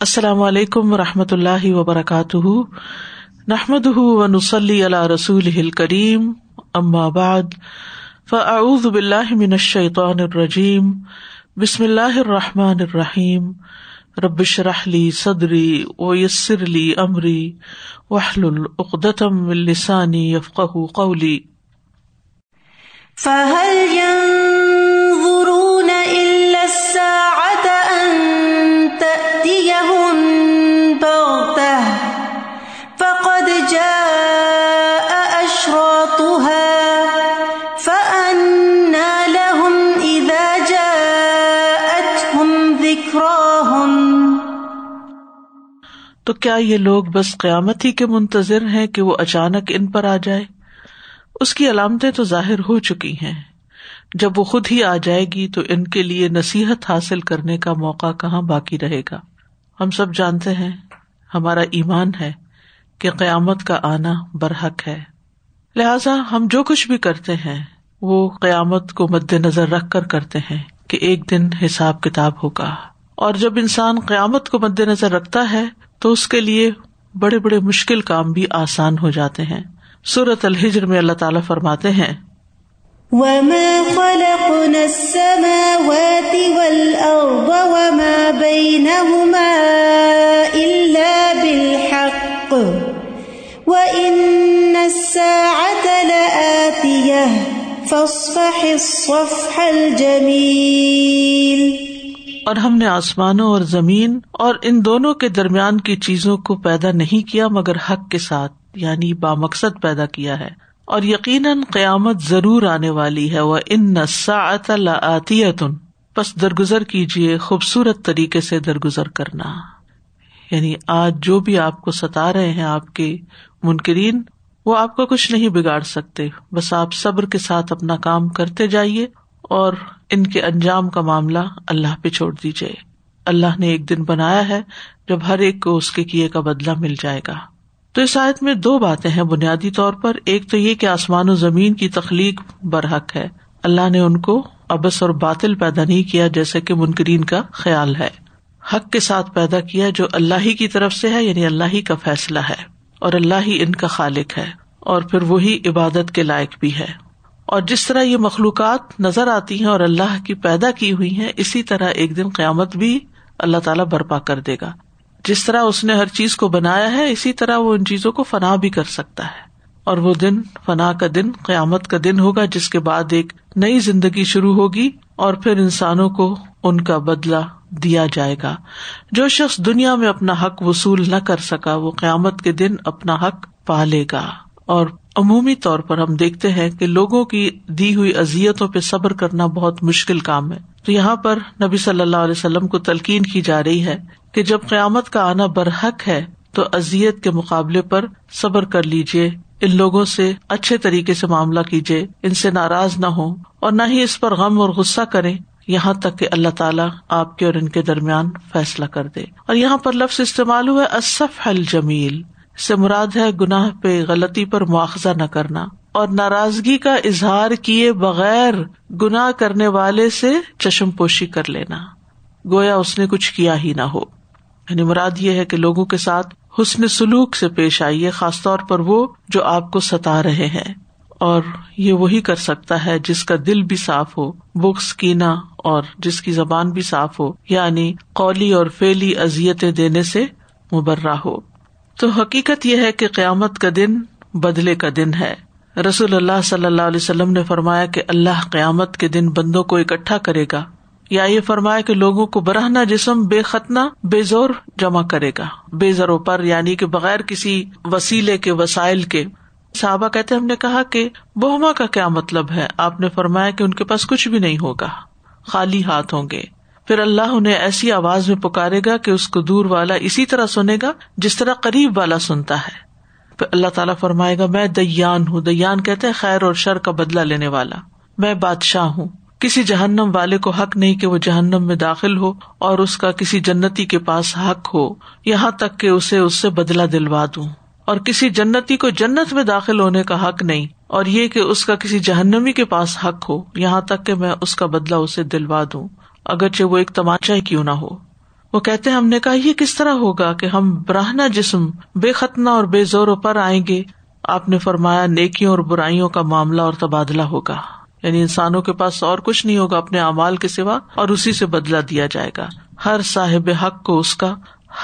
السلام علیکم و رحمۃ اللہ وبرکاتہ۔ نحمد و نسلی اللہ رسول کریم اماب فعز باللہ من الرجیم، بسم اللہ الرحمٰن الرحیم۔ ربش رحلی صدری و یسر علی عمری وحل العقدم السانی یفق قولی۔ فهل ينظرون إلا الساعة تو کیا یہ لوگ بس قیامت ہی کے منتظر ہیں کہ وہ اچانک ان پر آ جائے؟ اس کی علامتیں تو ظاہر ہو چکی ہیں۔ جب وہ خود ہی آ جائے گی تو ان کے لیے نصیحت حاصل کرنے کا موقع کہاں باقی رہے گا؟ ہم سب جانتے ہیں، ہمارا ایمان ہے کہ قیامت کا آنا برحق ہے۔ لہذا ہم جو کچھ بھی کرتے ہیں، وہ قیامت کو مد نظر رکھ کر کرتے ہیں کہ ایک دن حساب کتاب ہوگا۔ اور جب انسان قیامت کو مد نظر رکھتا ہے، تو اس کے لیے بڑے بڑے مشکل کام بھی آسان ہو جاتے ہیں۔ سورت الحجر میں اللہ تعالیٰ فرماتے ہیں الجميل۔ اور ہم نے آسمانوں اور زمین اور ان دونوں کے درمیان کی چیزوں کو پیدا نہیں کیا، مگر حق کے ساتھ یعنی با مقصد پیدا کیا ہے۔ اور یقیناً قیامت ضرور آنے والی ہے۔ وہ ان آتی بس درگزر کیجیے خوبصورت طریقے سے درگزر کرنا۔ یعنی آج جو بھی آپ کو ستا رہے ہیں، آپ کے منکرین وہ آپ کا کچھ نہیں بگاڑ سکتے۔ بس آپ صبر کے ساتھ اپنا کام کرتے جائیے اور ان کے انجام کا معاملہ اللہ پہ چھوڑ دیجیے اللہ نے ایک دن بنایا ہے جب ہر ایک کو اس کے کیے کا بدلا مل جائے گا۔ تو اس آیت میں دو باتیں ہیں بنیادی طور پر۔ ایک تو یہ کہ آسمان و زمین کی تخلیق برحق ہے۔ اللہ نے ان کو ابس اور باطل پیدا نہیں کیا جیسے کہ منکرین کا خیال ہے۔ حق کے ساتھ پیدا کیا جو اللہ ہی کی طرف سے ہے یعنی اللہ ہی کا فیصلہ ہے۔ اور اللہ ہی ان کا خالق ہے، اور پھر وہی عبادت کے لائق بھی ہے۔ اور جس طرح یہ مخلوقات نظر آتی ہیں اور اللہ کی پیدا کی ہوئی ہیں، اسی طرح ایک دن قیامت بھی اللہ تعالیٰ برپا کر دے گا۔ جس طرح اس نے ہر چیز کو بنایا ہے، اسی طرح وہ ان چیزوں کو فنا بھی کر سکتا ہے۔ اور وہ دن، فنا کا دن، قیامت کا دن ہوگا، جس کے بعد ایک نئی زندگی شروع ہوگی۔ اور پھر انسانوں کو ان کا بدلا دیا جائے گا۔ جو شخص دنیا میں اپنا حق وصول نہ کر سکا، وہ قیامت کے دن اپنا حق پالے گا۔ اور عمومی طور پر ہم دیکھتے ہیں کہ لوگوں کی دی ہوئی ازیتوں پہ صبر کرنا بہت مشکل کام ہے۔ تو یہاں پر نبی صلی اللہ علیہ وسلم کو تلقین کی جا رہی ہے کہ جب قیامت کا آنا برحق ہے، تو ازیت کے مقابلے پر صبر کر لیجیے ان لوگوں سے اچھے طریقے سے معاملہ کیجیے ان سے ناراض نہ ہو اور نہ ہی اس پر غم اور غصہ کرے یہاں تک کہ اللہ تعالیٰ آپ کے اور ان کے درمیان فیصلہ کر دے۔ اور یہاں پر لفظ استعمال ہوا اصف الجمیل۔ سے مراد ہے گناہ پہ غلطی پر مواخذہ نہ کرنا۔ اور ناراضگی کا اظہار کیے بغیر گناہ کرنے والے سے چشم پوشی کر لینا۔ گویا اس نے کچھ کیا ہی نہ ہو۔ یعنی مراد یہ ہے کہ لوگوں کے ساتھ حسن سلوک سے پیش آئیے خاص طور پر وہ جو آپ کو ستا رہے ہیں۔ اور یہ وہی کر سکتا ہے جس کا دل بھی صاف ہو، بکس کینا اور جس کی زبان بھی صاف ہو یعنی قولی اور فیلی ازیتیں دینے سے مبرہ ہو۔ تو حقیقت یہ ہے کہ قیامت کا دن بدلے کا دن ہے۔ رسول اللہ صلی اللہ علیہ وسلم نے فرمایا کہ اللہ قیامت کے دن بندوں کو اکٹھا کرے گا۔ یا یہ فرمایا کہ لوگوں کو برہنا جسم، بے ختنا بے زور جمع کرے گا۔ بے زروں پر یعنی کہ بغیر کسی وسیلے کے، وسائل کے۔ صحابہ کہتے ہم نے کہا کہ بہما کا کیا مطلب ہے؟ آپ نے فرمایا کہ ان کے پاس کچھ بھی نہیں ہوگا۔ خالی ہاتھ ہوں گے۔ پھر اللہ انہیں ایسی آواز میں پکارے گا کہ اس کو دور والا اسی طرح سنے گا جس طرح قریب والا سنتا ہے۔ پھر اللہ تعالیٰ فرمائے گا، میں دیان ہوں۔ دیان کہتے خیر اور شر کا بدلا لینے والا۔ میں بادشاہ ہوں۔ کسی جہنم والے کو حق نہیں کہ وہ جہنم میں داخل ہو اور اس کا کسی جنتی کے پاس حق ہو، یہاں تک کہ اسے اس سے بدلا دلوا دوں۔ اور کسی جنتی کو جنت میں داخل ہونے کا حق نہیں، اور یہ کہ اس کا کسی جہنمی کے پاس حق ہو، یہاں تک کہ میں اس کا بدلا اسے دلوا دوں۔ اگرچہ وہ ایک تماچا ہی کیوں نہ ہو۔ وہ کہتے ہم نے کہا، یہ کس طرح ہوگا کہ ہم براہنا جسم، بے ختنہ اور بے زور پر آئیں گے؟ آپ نے فرمایا، نیکیوں اور برائیوں کا معاملہ اور تبادلہ ہوگا۔ یعنی انسانوں کے پاس اور کچھ نہیں ہوگا اپنے اعمال کے سوا، اور اسی سے بدلا دیا جائے گا۔ ہر صاحب حق کو اس کا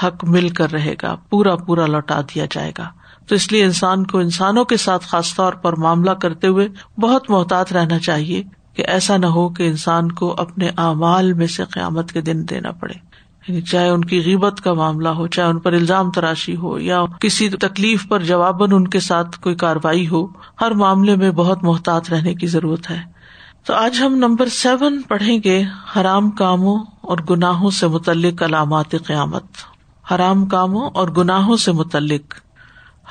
حق مل کر رہے گا، پورا پورا لوٹا دیا جائے گا۔ تو اس لیے انسان کو انسانوں کے ساتھ خاص طور پر معاملہ کرتے ہوئے بہت محتاط رہنا چاہیے کہ ایسا نہ ہو کہ انسان کو اپنے اعمال میں سے قیامت کے دن دینا پڑے۔ یعنی چاہے ان کی غیبت کا معاملہ ہو، چاہے ان پر الزام تراشی ہو، یا کسی تکلیف پر جواباً ان کے ساتھ کوئی کاروائی ہو، ہر معاملے میں بہت محتاط رہنے کی ضرورت ہے۔ تو آج ہم نمبر سیون پڑھیں گے، حرام کاموں اور گناہوں سے متعلق علامات قیامت۔ حرام کاموں اور گناہوں سے متعلق۔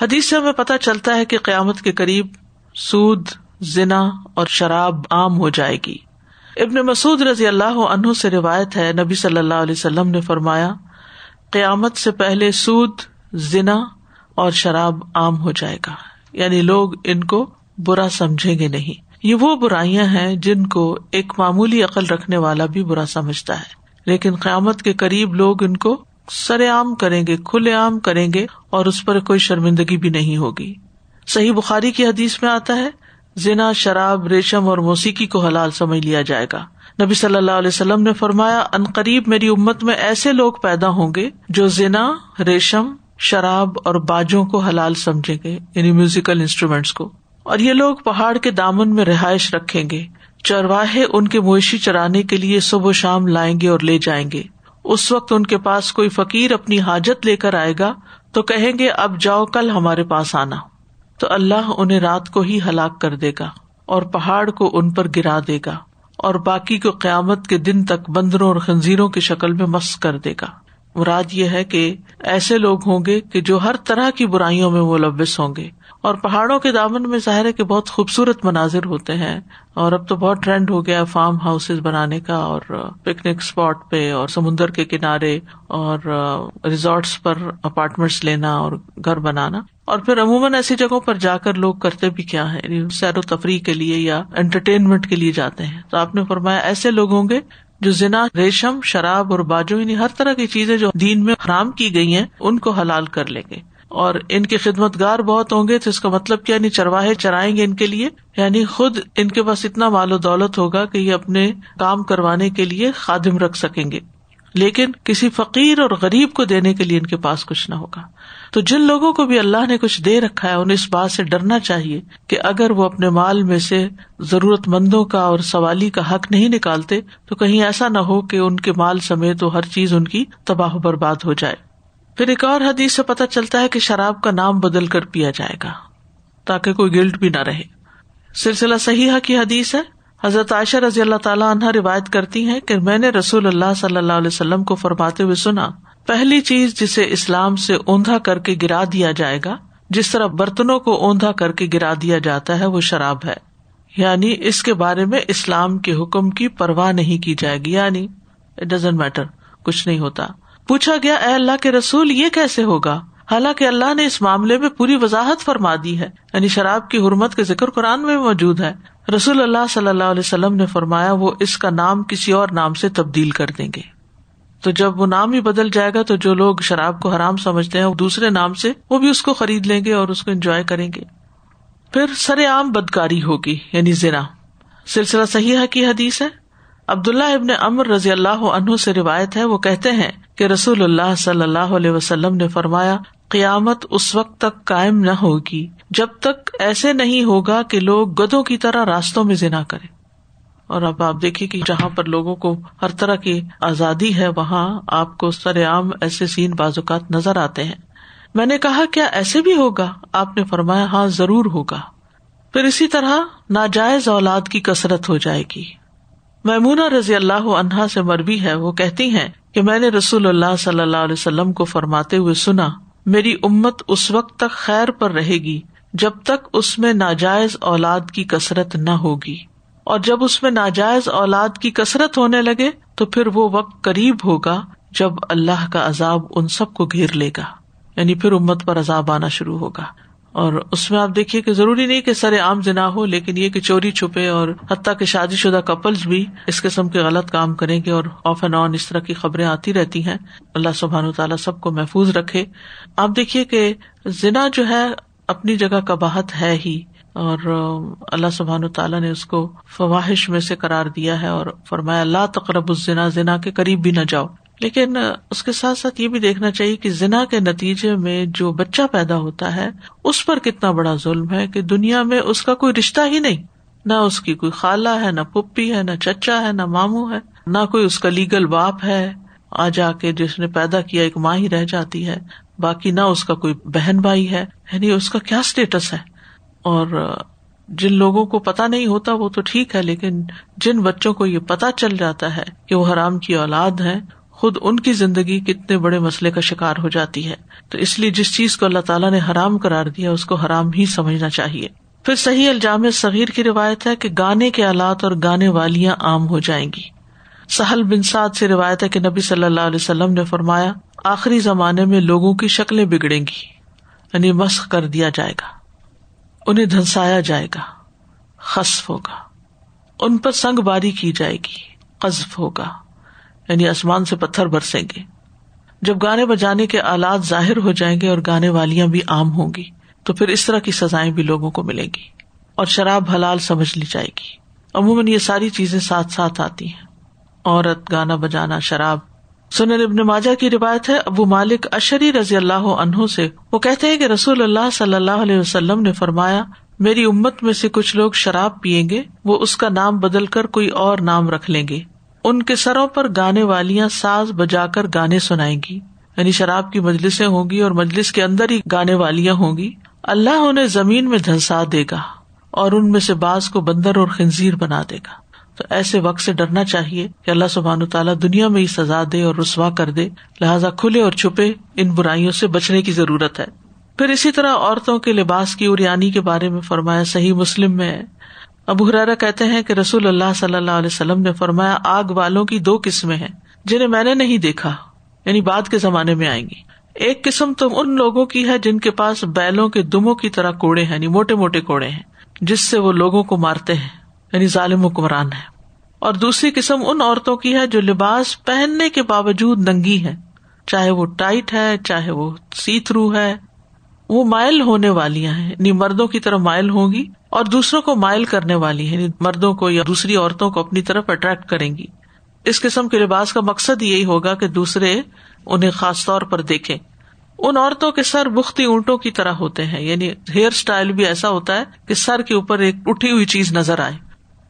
حدیث سے ہمیں پتہ چلتا ہے کہ قیامت کے قریب سود ذنا اور شراب عام ہو جائے گی۔ ابن مسعود رضی اللہ عنہ سے روایت ہے، نبی صلی اللہ علیہ وسلم نے فرمایا، قیامت سے پہلے سود ذنا اور شراب عام ہو جائے گا۔ یعنی لوگ ان کو برا سمجھیں گے نہیں۔ یہ وہ برائیاں ہیں جن کو ایک معمولی عقل رکھنے والا بھی برا سمجھتا ہے۔ لیکن قیامت کے قریب لوگ ان کو سر عام کریں گے، کھلے عام کریں گے اور اس پر کوئی شرمندگی بھی نہیں ہوگی۔ صحیح بخاری کی حدیث میں آتا ہے زنا، شراب، ریشم اور موسیقی کو حلال سمجھ لیا جائے گا۔ نبی صلی اللہ علیہ وسلم نے فرمایا، ان قریب میری امت میں ایسے لوگ پیدا ہوں گے جو زنا، ریشم، شراب اور باجوں کو حلال سمجھیں گے یعنی میوزیکل انسٹرومینٹس کو۔ اور یہ لوگ پہاڑ کے دامن میں رہائش رکھیں گے۔ چرواہے ان کے مویشی چرانے کے لیے صبح و شام لائیں گے اور لے جائیں گے۔ اس وقت ان کے پاس کوئی فقیر اپنی حاجت لے کر آئے گا تو کہیں گے، اب جاؤ، کل ہمارے پاس آنا۔ تو اللہ انہیں رات کو ہی ہلاک کر دے گا اور پہاڑ کو ان پر گرا دے گا اور باقی کو قیامت کے دن تک بندروں اور خنزیروں کی شکل میں مس کر دے گا۔ مراد یہ ہے کہ ایسے لوگ ہوں گے کہ جو ہر طرح کی برائیوں میں ملوث ہوں گے۔ اور پہاڑوں کے دامن میں ظاہر ہے کہ بہت خوبصورت مناظر ہوتے ہیں اور اب تو بہت ٹرینڈ ہو گیا فارم ہاؤس بنانے کا اور پکنک اسپاٹ پہ اور سمندر کے کنارے اور ریزورٹس پر اپارٹمنٹس لینا اور گھر بنانا اور پھر عموماً ایسی جگہوں پر جا کر لوگ کرتے بھی کیا ہے یعنی سیر و تفریح کے لیے یا انٹرٹینمنٹ کے لیے جاتے ہیں۔ تو آپ نے فرمایا ایسے لوگ ہوں گے جو ضنا ریشم، شراب اور باجو یعنی ہر طرح کی چیزیں جو دین میں حرام کی گئی ہیں، ان کو حلال کر لیں گے۔ اور ان کی خدمت گار بہت ہوں گے تو اس کا مطلب کیا یعنی چرواہے چرائیں گے ان کے لیے؟ یعنی خود ان کے پاس اتنا مال و دولت ہوگا کہ یہ اپنے کام کروانے کے لیے خادم رکھ سکیں گے۔ لیکن کسی فقیر اور غریب کو دینے کے لیے ان کے پاس کچھ نہ ہوگا۔ تو جن لوگوں کو بھی اللہ نے کچھ دے رکھا ہے انہیں اس بات سے ڈرنا چاہیے کہ اگر وہ اپنے مال میں سے ضرورت مندوں کا اور سوالی کا حق نہیں نکالتے، تو کہیں ایسا نہ ہو کہ ان کے مال سمیت وہ ہر چیز ان کی تباہ برباد ہو جائے۔ پھر ایک اور حدیث سے پتہ چلتا ہے کہ شراب کا نام بدل کر پیا جائے گا، تاکہ کوئی گلٹ بھی نہ رہے۔ سلسلہ صحیح کی حدیث ہے۔ حضرت عائشہ رضی اللہ تعالیٰ عنہ روایت کرتی ہیں کہ میں نے رسول اللہ صلی اللہ علیہ وسلم کو فرماتے ہوئے سنا، پہلی چیز جسے اسلام سے اوندھا کر کے گرا دیا جائے گا، جس طرح برتنوں کو اوندھا کر کے گرا دیا جاتا ہے، وہ شراب ہے۔ یعنی اس کے بارے میں اسلام کے حکم کی پرواہ نہیں کی جائے گی یعنی اٹ ڈزنٹ میٹر کچھ نہیں ہوتا۔ پوچھا گیا، اے اللہ کے رسول، یہ کیسے ہوگا؟ حالانکہ اللہ نے اس معاملے میں پوری وضاحت فرما دی ہے۔ یعنی شراب کی حرمت کے ذکر قرآن میں موجود ہے۔ رسول اللہ صلی اللہ علیہ وسلم نے فرمایا، وہ اس کا نام کسی اور نام سے تبدیل کر دیں گے۔ تو جب وہ نام ہی بدل جائے گا، تو جو لوگ شراب کو حرام سمجھتے ہیں، وہ دوسرے نام سے، وہ بھی اس کو خرید لیں گے اور اس کو انجوائے کریں گے۔ پھر سر عام بدکاری ہوگی یعنی زنا۔ سلسلہ صحیح کی حدیث ہے۔ عبداللہ ابن امر رضی اللہ عنہ سے روایت ہے، وہ کہتے ہیں کہ رسول اللہ صلی اللہ علیہ وسلم نے فرمایا، قیامت اس وقت تک قائم نہ ہوگی، جب تک ایسے نہیں ہوگا کہ لوگ گدوں کی طرح راستوں میں ذنا کرے اور اب آپ دیکھیے کہ جہاں پر لوگوں کو ہر طرح کی آزادی ہے، وہاں آپ کو سر عام ایسے سین بازوقات نظر آتے ہیں۔ میں نے کہا، کیا ایسے بھی ہوگا؟ آپ نے فرمایا ہاں ضرور ہوگا۔ پھر اسی طرح ناجائز اولاد کی کثرت ہو جائے گی۔ میمونا رضی اللہ عنہا سے مربی ہے، وہ کہتی ہیں کہ میں نے رسول اللہ صلی اللہ علیہ وسلم کو فرماتے ہوئے سنا، میری امت اس وقت تک خیر پر رہے گی، جب تک اس میں ناجائز اولاد کی کثرت نہ ہوگی۔ اور جب اس میں ناجائز اولاد کی کثرت ہونے لگے، تو پھر وہ وقت قریب ہوگا جب اللہ کا عذاب ان سب کو گھیر لے گا۔ یعنی پھر امت پر عذاب آنا شروع ہوگا۔ اور اس میں آپ دیکھیے کہ ضروری نہیں کہ سر عام جنا ہو، لیکن یہ کہ چوری چھپے اور حتیٰ کے شادی شدہ کپلس بھی اس قسم کے غلط کام کریں گے اور آف اینڈ آن اس طرح کی خبریں آتی رہتی ہیں۔ اللہ سبحان تعالیٰ سب کو محفوظ رکھے۔ آپ دیکھیے کہ زنا جو ہے اپنی جگہ کا ہے ہی اور اللہ سبحان تعالیٰ نے اس کو فواہش میں سے قرار دیا ہے اور فرمایا اللہ تقرب الزنا، زنا کے قریب بھی نہ جاؤ۔ لیکن اس کے ساتھ ساتھ یہ بھی دیکھنا چاہیے کہ زنا کے نتیجے میں جو بچہ پیدا ہوتا ہے، اس پر کتنا بڑا ظلم ہے کہ دنیا میں اس کا کوئی رشتہ ہی نہیں۔ نہ اس کی کوئی خالہ ہے، نہ پپی ہے، نہ چچا ہے، نہ مامو ہے۔ نہ کوئی اس کا لیگل باپ ہے۔ آ جا کے جس نے پیدا کیا ایک ماں ہی رہ جاتی ہے۔ باقی نہ اس کا کوئی بہن بھائی ہے۔ یعنی اس کا کیا اسٹیٹس ہے؟ اور جن لوگوں کو پتا نہیں ہوتا وہ تو ٹھیک ہے، لیکن جن بچوں کو یہ پتا چل جاتا ہے کہ وہ حرام کی اولاد ہے خود ان کی زندگی کتنے بڑے مسئلے کا شکار ہو جاتی ہے۔ تو اس لیے جس چیز کو اللہ تعالیٰ نے حرام کرار دیا، اس کو حرام ہی سمجھنا چاہیے۔ پھر صحیح الجام صغیر کی روایت ہے کہ گانے کے آلات اور گانے والیاں عام ہو جائیں گی۔ سہل بن سعد سے روایت ہے کہ نبی صلی اللہ علیہ وسلم نے فرمایا، آخری زمانے میں لوگوں کی شکلیں بگڑیں گی یعنی مسخ کر دیا جائے گا۔ انہیں دھنسایا جائے گا، خصف ہوگا۔ ان پر سنگ باری کی جائے گی قزف ہوگا۔ یعنی آسمان سے پتھر برسیں گے۔ جب گانے بجانے کے آلات ظاہر ہو جائیں گے اور گانے والیاں بھی عام ہوں گی، تو پھر اس طرح کی سزائیں بھی لوگوں کو ملیں گی اور شراب حلال سمجھ لی جائے گی۔ عموماً یہ ساری چیزیں ساتھ ساتھ آتی ہیں۔ عورت، گانا بجانا، شراب۔ سنن ابن ماجا کی روایت ہے، ابو مالک اشری رضی اللہ عنہ سے وہ کہتے ہیں کہ رسول اللہ صلی اللہ علیہ وسلم نے فرمایا، میری امت میں سے کچھ لوگ شراب پیئیں گے، وہ اس کا نام بدل کر کوئی اور نام رکھ لیں گے۔ ان کے سروں پر گانے والیاں ساز بجا کر گانے سنائیں گی۔ یعنی شراب کی مجلسیں ہوں گی اور مجلس کے اندر ہی گانے والیاں ہوں گی۔ اللہ انہیں زمین میں دھنسا دے گا اور ان میں سے باز کو بندر اور خنزیر بنا دے گا۔ تو ایسے وقت سے ڈرنا چاہیے کہ اللہ سبحان تعالیٰ دنیا میں ہی سزا دے اور رسوا کر دے۔ لہٰذا کھلے اور چھپے ان برائیوں سے بچنے کی ضرورت ہے۔ پھر اسی طرح عورتوں کے لباس کی اریانی کے بارے میں فرمایا، صحیح مسلم میں ابو حرارا کہتے ہیں کہ رسول اللہ صلی اللہ علیہ وسلم نے فرمایا، آگ والوں کی دو قسمیں ہیں، جنہیں میں نے نہیں دیکھا یعنی بعد کے زمانے میں آئیں گی۔ ایک قسم تو ان لوگوں کی ہے جن کے پاس بیلوں کے دموں کی طرح کوڑے ہیں یعنی موٹے موٹے کوڑے ہیں، جس سے وہ لوگوں کو مارتے ہیں یعنی ظالم حکمران ہے اور دوسری قسم ان عورتوں کی ہے جو لباس پہننے کے باوجود ننگی ہے چاہے وہ ٹائٹ ہے، چاہے وہ سی تھرو ہے۔ وہ مائل ہونے والی ہیں۔ یعنی مردوں کی طرح مائل ہوں گی اور دوسروں کو مائل کرنے والی یعنی مردوں کو یا دوسری عورتوں کو اپنی طرف اٹریکٹ کریں گی۔ اس قسم کے لباس کا مقصد یہی ہوگا کہ دوسرے انہیں خاص طور پر دیکھیں۔ ان عورتوں کے سر بختی اونٹوں کی طرح ہوتے ہیں۔ یعنی ہیئر اسٹائل بھی ایسا ہوتا ہے کہ سر کے اوپر ایک اٹھی ہوئی چیز نظر آئے۔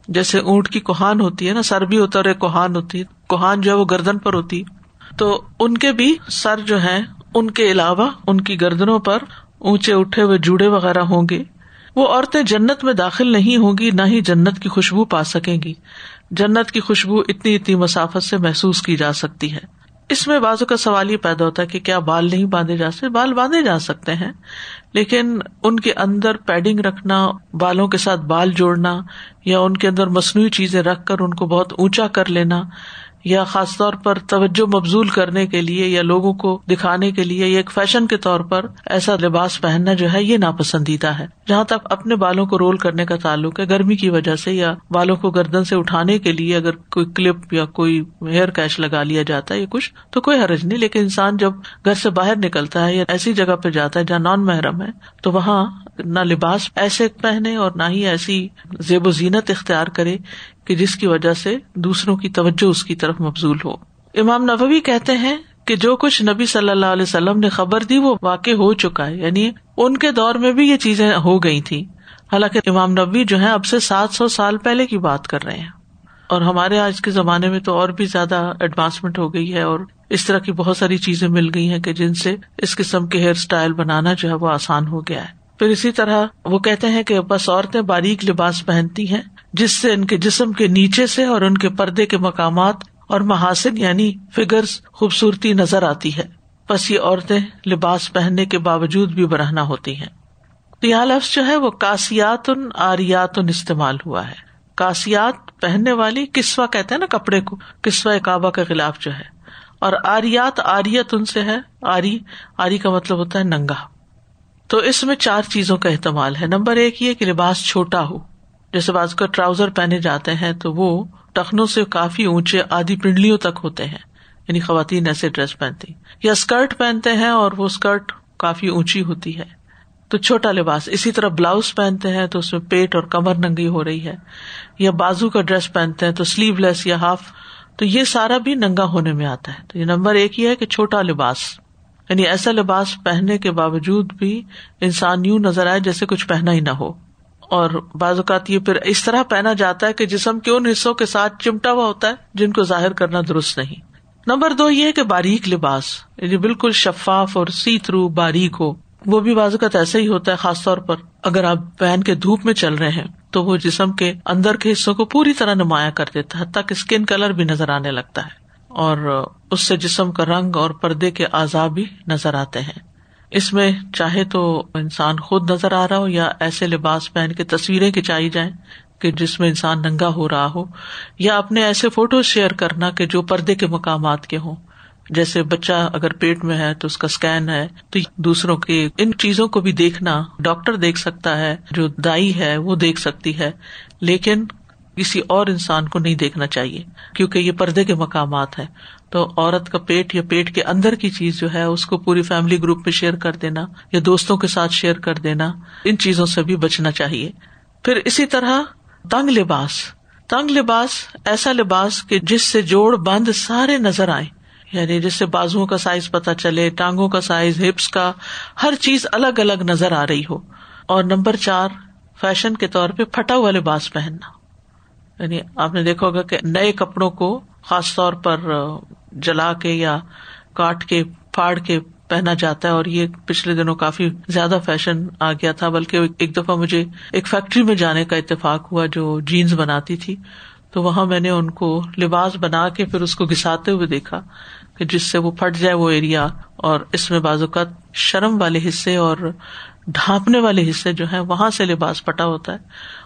جیسے اونٹ کی کوہان ہوتی ہے نا، سر بھی ہوتا ہے اور ایک کوہان ہوتی ہے۔ کوہان جو ہے وہ گردن پر ہوتی تو ان کے بھی سر جو ہے ان کے علاوہ ان کی گردنوں پر اونچے اٹھے ہوئے جوڑے وغیرہ ہوں گے، وہ عورتیں جنت میں داخل نہیں ہوں گی، نہ ہی جنت کی خوشبو پا سکیں گی۔ جنت کی خوشبو اتنی اتنی مسافت سے محسوس کی جا سکتی ہے۔ اس میں بازو کا سوال یہ پیدا ہوتا ہے کہ کیا بال نہیں باندھے جا سکتے؟ بال باندھے جا سکتے ہیں، لیکن ان کے اندر پیڈنگ رکھنا، بالوں کے ساتھ بال جوڑنا یا ان کے اندر مصنوعی چیزیں رکھ کر ان کو بہت اونچا کر لینا یا خاص طور پر توجہ مبزول کرنے کے لیے یا لوگوں کو دکھانے کے لیے یا ایک فیشن کے طور پر ایسا لباس پہننا جو ہے یہ ناپسندیدہ ہے۔ جہاں تک اپنے بالوں کو رول کرنے کا تعلق ہے، گرمی کی وجہ سے یا بالوں کو گردن سے اٹھانے کے لیے اگر کوئی کلپ یا کوئی ہیئر کیش لگا لیا جاتا ہے یا کچھ، تو کوئی حرج نہیں۔ لیکن انسان جب گھر سے باہر نکلتا ہے یا ایسی جگہ پہ جاتا ہے جہاں نان محرم ہے، تو وہاں نہ لباس ایسے پہنے اور نہ ہی ایسی زیب و زینت اختیار کرے کہ جس کی وجہ سے دوسروں کی توجہ اس کی طرف مبزول ہو۔ امام نبوی کہتے ہیں کہ جو کچھ نبی صلی اللہ علیہ وسلم نے خبر دی وہ واقع ہو چکا ہے۔ یعنی ان کے دور میں بھی یہ چیزیں ہو گئی تھی حالانکہ امام نبی جو ہے اب سے سات سو سال پہلے کی بات کر رہے ہیں۔ اور ہمارے آج کے زمانے میں تو اور بھی زیادہ ایڈوانسمنٹ ہو گئی ہے اور اس طرح کی بہت ساری چیزیں مل گئی ہیں کہ جن سے اس قسم کے ہیئر اسٹائل بنانا جو ہے وہ آسان ہو گیا ہے۔ پھر اسی طرح وہ کہتے ہیں کہ بس عورتیں باریک لباس پہنتی ہیں۔ جس سے ان کے جسم کے نیچے سے اور ان کے پردے کے مقامات اور محاسن یعنی فگر خوبصورتی نظر آتی ہے۔ بس یہ عورتیں لباس پہننے کے باوجود بھی برہنا ہوتی ہیں۔ یہ لفظ جو ہے وہ کاسیات ان آریات ان استعمال ہوا ہے۔ کاسیات پہننے والی کسوا کہتے ہیں نا کپڑے کو کسوا کعبہ کے خلاف جو ہے۔ اور آریات آریت ان سے ہے، آری آری کا مطلب ہوتا ہے ننگا۔ تو اس میں چار چیزوں کا اہتمال ہے۔ نمبر ایک یہ کہ لباس چھوٹا ہو۔ جیسے بعض کا ٹراؤزر پہنے جاتے ہیں تو وہ ٹخنوں سے کافی اونچے آدھی پنڈلیوں تک ہوتے ہیں یعنی خواتین ایسے ڈریس پہنتی، یا اسکرٹ پہنتے ہیں اور وہ اسکرٹ کافی اونچی ہوتی ہے۔ تو چھوٹا لباس، اسی طرح بلاؤز پہنتے ہیں تو اس میں پیٹ اور کمر ننگی ہو رہی ہے، یا بازو کا ڈریس پہنتے ہیں تو سلیو لیس یا ہاف، تو یہ سارا بھی ننگا ہونے میں آتا ہے۔ تو یہ نمبر ایک ہی ہے کہ چھوٹا لباس یعنی ایسا لباس پہننے کے باوجود بھی انسان یوں نظر آئے جیسے کچھ پہنا ہی نہ ہو۔ اور بعض اوقات یہ پھر اس طرح پہنا جاتا ہے کہ جسم کے ان حصوں کے ساتھ چمٹا ہوا ہوتا ہے جن کو ظاہر کرنا درست نہیں۔ نمبر دو یہ کہ باریک لباس یعنی بالکل شفاف اور سی تھرو باریک ہو۔ وہ بھی بعض اوقات ایسا ہی ہوتا ہے، خاص طور پر اگر آپ پہن کے دھوپ میں چل رہے ہیں تو وہ جسم کے اندر کے حصوں کو پوری طرح نمایاں کر دیتا ہے تک اسکن کلر بھی نظر آنے لگتا ہے۔ اور اس سے جسم کا رنگ اور پردے کے اعضاء بھی نظر آتے ہیں۔ اس میں چاہے تو انسان خود نظر آ رہا ہو یا ایسے لباس پہن کے تصویریں کھچائی جائیں کہ جس میں انسان ننگا ہو رہا ہو، یا اپنے ایسے فوٹو شیئر کرنا کہ جو پردے کے مقامات کے ہوں۔ جیسے بچہ اگر پیٹ میں ہے تو اس کا اسکین ہے، تو دوسروں کے ان چیزوں کو بھی دیکھنا ڈاکٹر دیکھ سکتا ہے، جو دائی ہے وہ دیکھ سکتی ہے۔ لیکن کسی اور انسان کو نہیں دیکھنا چاہیے، کیونکہ یہ پردے کے مقامات ہے تو عورت کا پیٹ یا پیٹ کے اندر کی چیز جو ہے، اس کو پوری فیملی گروپ میں شیئر کر دینا یا دوستوں کے ساتھ شیئر کر دینا، ان چیزوں سے بھی بچنا چاہیے۔ پھر اسی طرح تنگ لباس۔ تنگ لباس ایسا لباس کہ جس سے جوڑ بند سارے نظر آئے یعنی جس سے بازو کا سائز پتا چلے، ٹانگوں کا سائز، ہپس کا، ہر چیز الگ الگ نظر آ رہی ہو۔ اور نمبر چار، فیشن کے طور پہ پھٹا ہوا لباس پہننا۔ یعنی آپ نے دیکھا ہوگا کہ نئے کپڑوں کو خاص طور پر جلا کے یا کاٹ کے، پھاڑ کے پہنا جاتا ہے اور یہ پچھلے دنوں کافی زیادہ فیشن آ گیا تھا، بلکہ ایک دفعہ مجھے ایک فیکٹری میں جانے کا اتفاق ہوا جو جینس بناتی تھی۔ تو وہاں میں نے ان کو لباس بنا کے پھر اس کو گساتے ہوئے دیکھا کہ جس سے وہ پھٹ جائے وہ ایریا اور اس میں بعض اوقات شرم والے حصے اور ڈھانپنے والے حصے جو ہے وہاں سے لباس پٹا ہوتا ہے۔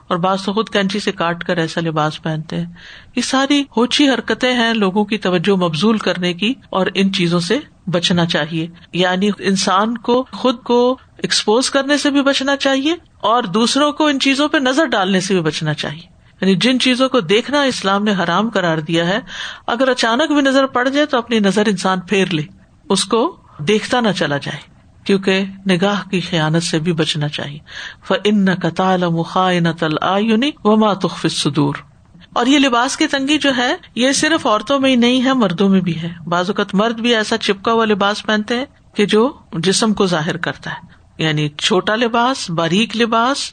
اور بعض تو خود کینچی سے کاٹ کر ایسا لباس پہنتے ہیں۔ یہ ساری ہوچی حرکتیں ہیں لوگوں کی توجہ مبزول کرنے کی اور ان چیزوں سے بچنا چاہیے۔ یعنی انسان کو خود کو ایکسپوز کرنے سے بھی بچنا چاہیے اور دوسروں کو ان چیزوں پہ نظر ڈالنے سے بھی بچنا چاہیے۔ یعنی جن چیزوں کو دیکھنا اسلام نے حرام کرار دیا ہے، اگر اچانک بھی نظر پڑ جائے تو اپنی نظر انسان پھیر لے، اس کو دیکھتا نہ چلا جائے۔ کیونکہ نگاہ کی خیانت سے بھی بچنا چاہیے۔ ان صدور اور یہ لباس کی تنگی جو ہے، یہ صرف عورتوں میں ہی نہیں ہے، مردوں میں بھی ہے۔ بعض اوقات مرد بھی ایسا چپکا ہوا لباس پہنتے ہیں کہ جو جسم کو ظاہر کرتا ہے۔ یعنی چھوٹا لباس، باریک لباس،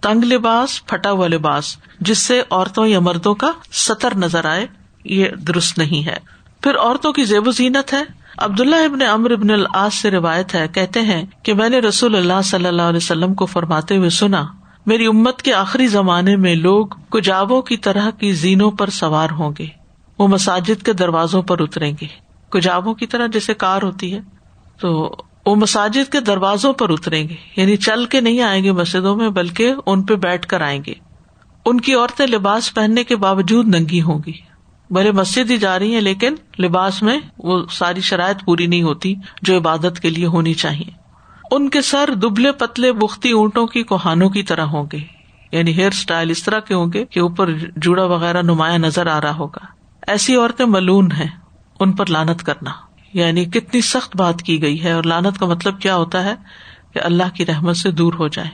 تنگ لباس، پھٹا ہوا لباس، جس سے عورتوں یا مردوں کا سطر نظر آئے، یہ درست نہیں ہے۔ پھر عورتوں کی زیب و زینت ہے عبداللہ ابن امر ابن العاص سے روایت ہے، کہتے ہیں کہ میں نے رسول اللہ صلی اللہ علیہ وسلم کو فرماتے ہوئے سنا، میری امت کے آخری زمانے میں لوگ کجابوں کی طرح کی زینوں پر سوار ہوں گے، وہ مساجد کے دروازوں پر اتریں گے۔ کجابوں کی طرح جیسے کار ہوتی ہے، تو وہ مساجد کے دروازوں پر اتریں گے یعنی چل کے نہیں آئیں گے مسجدوں میں، بلکہ ان پہ بیٹھ کر آئیں گے۔ ان کی عورتیں لباس پہننے کے باوجود ننگی ہوں گی۔ بھلے مسجد ہی جا رہی ہیں، لیکن لباس میں وہ ساری شرائط پوری نہیں ہوتی جو عبادت کے لیے ہونی چاہیے۔ ان کے سر دبلے پتلے بختی اونٹوں کی کوہانوں کی طرح ہوں گے۔ یعنی ہیئر اسٹائل اس طرح کے ہوں گے کہ اوپر جوڑا وغیرہ نمایاں نظر آ رہا ہوگا۔ ایسی عورتیں ملون ہیں ان پر لانت کرنا۔ یعنی کتنی سخت بات کی گئی ہے اور لانت کا مطلب کیا ہوتا ہے؟ کہ اللہ کی رحمت سے دور ہو جائے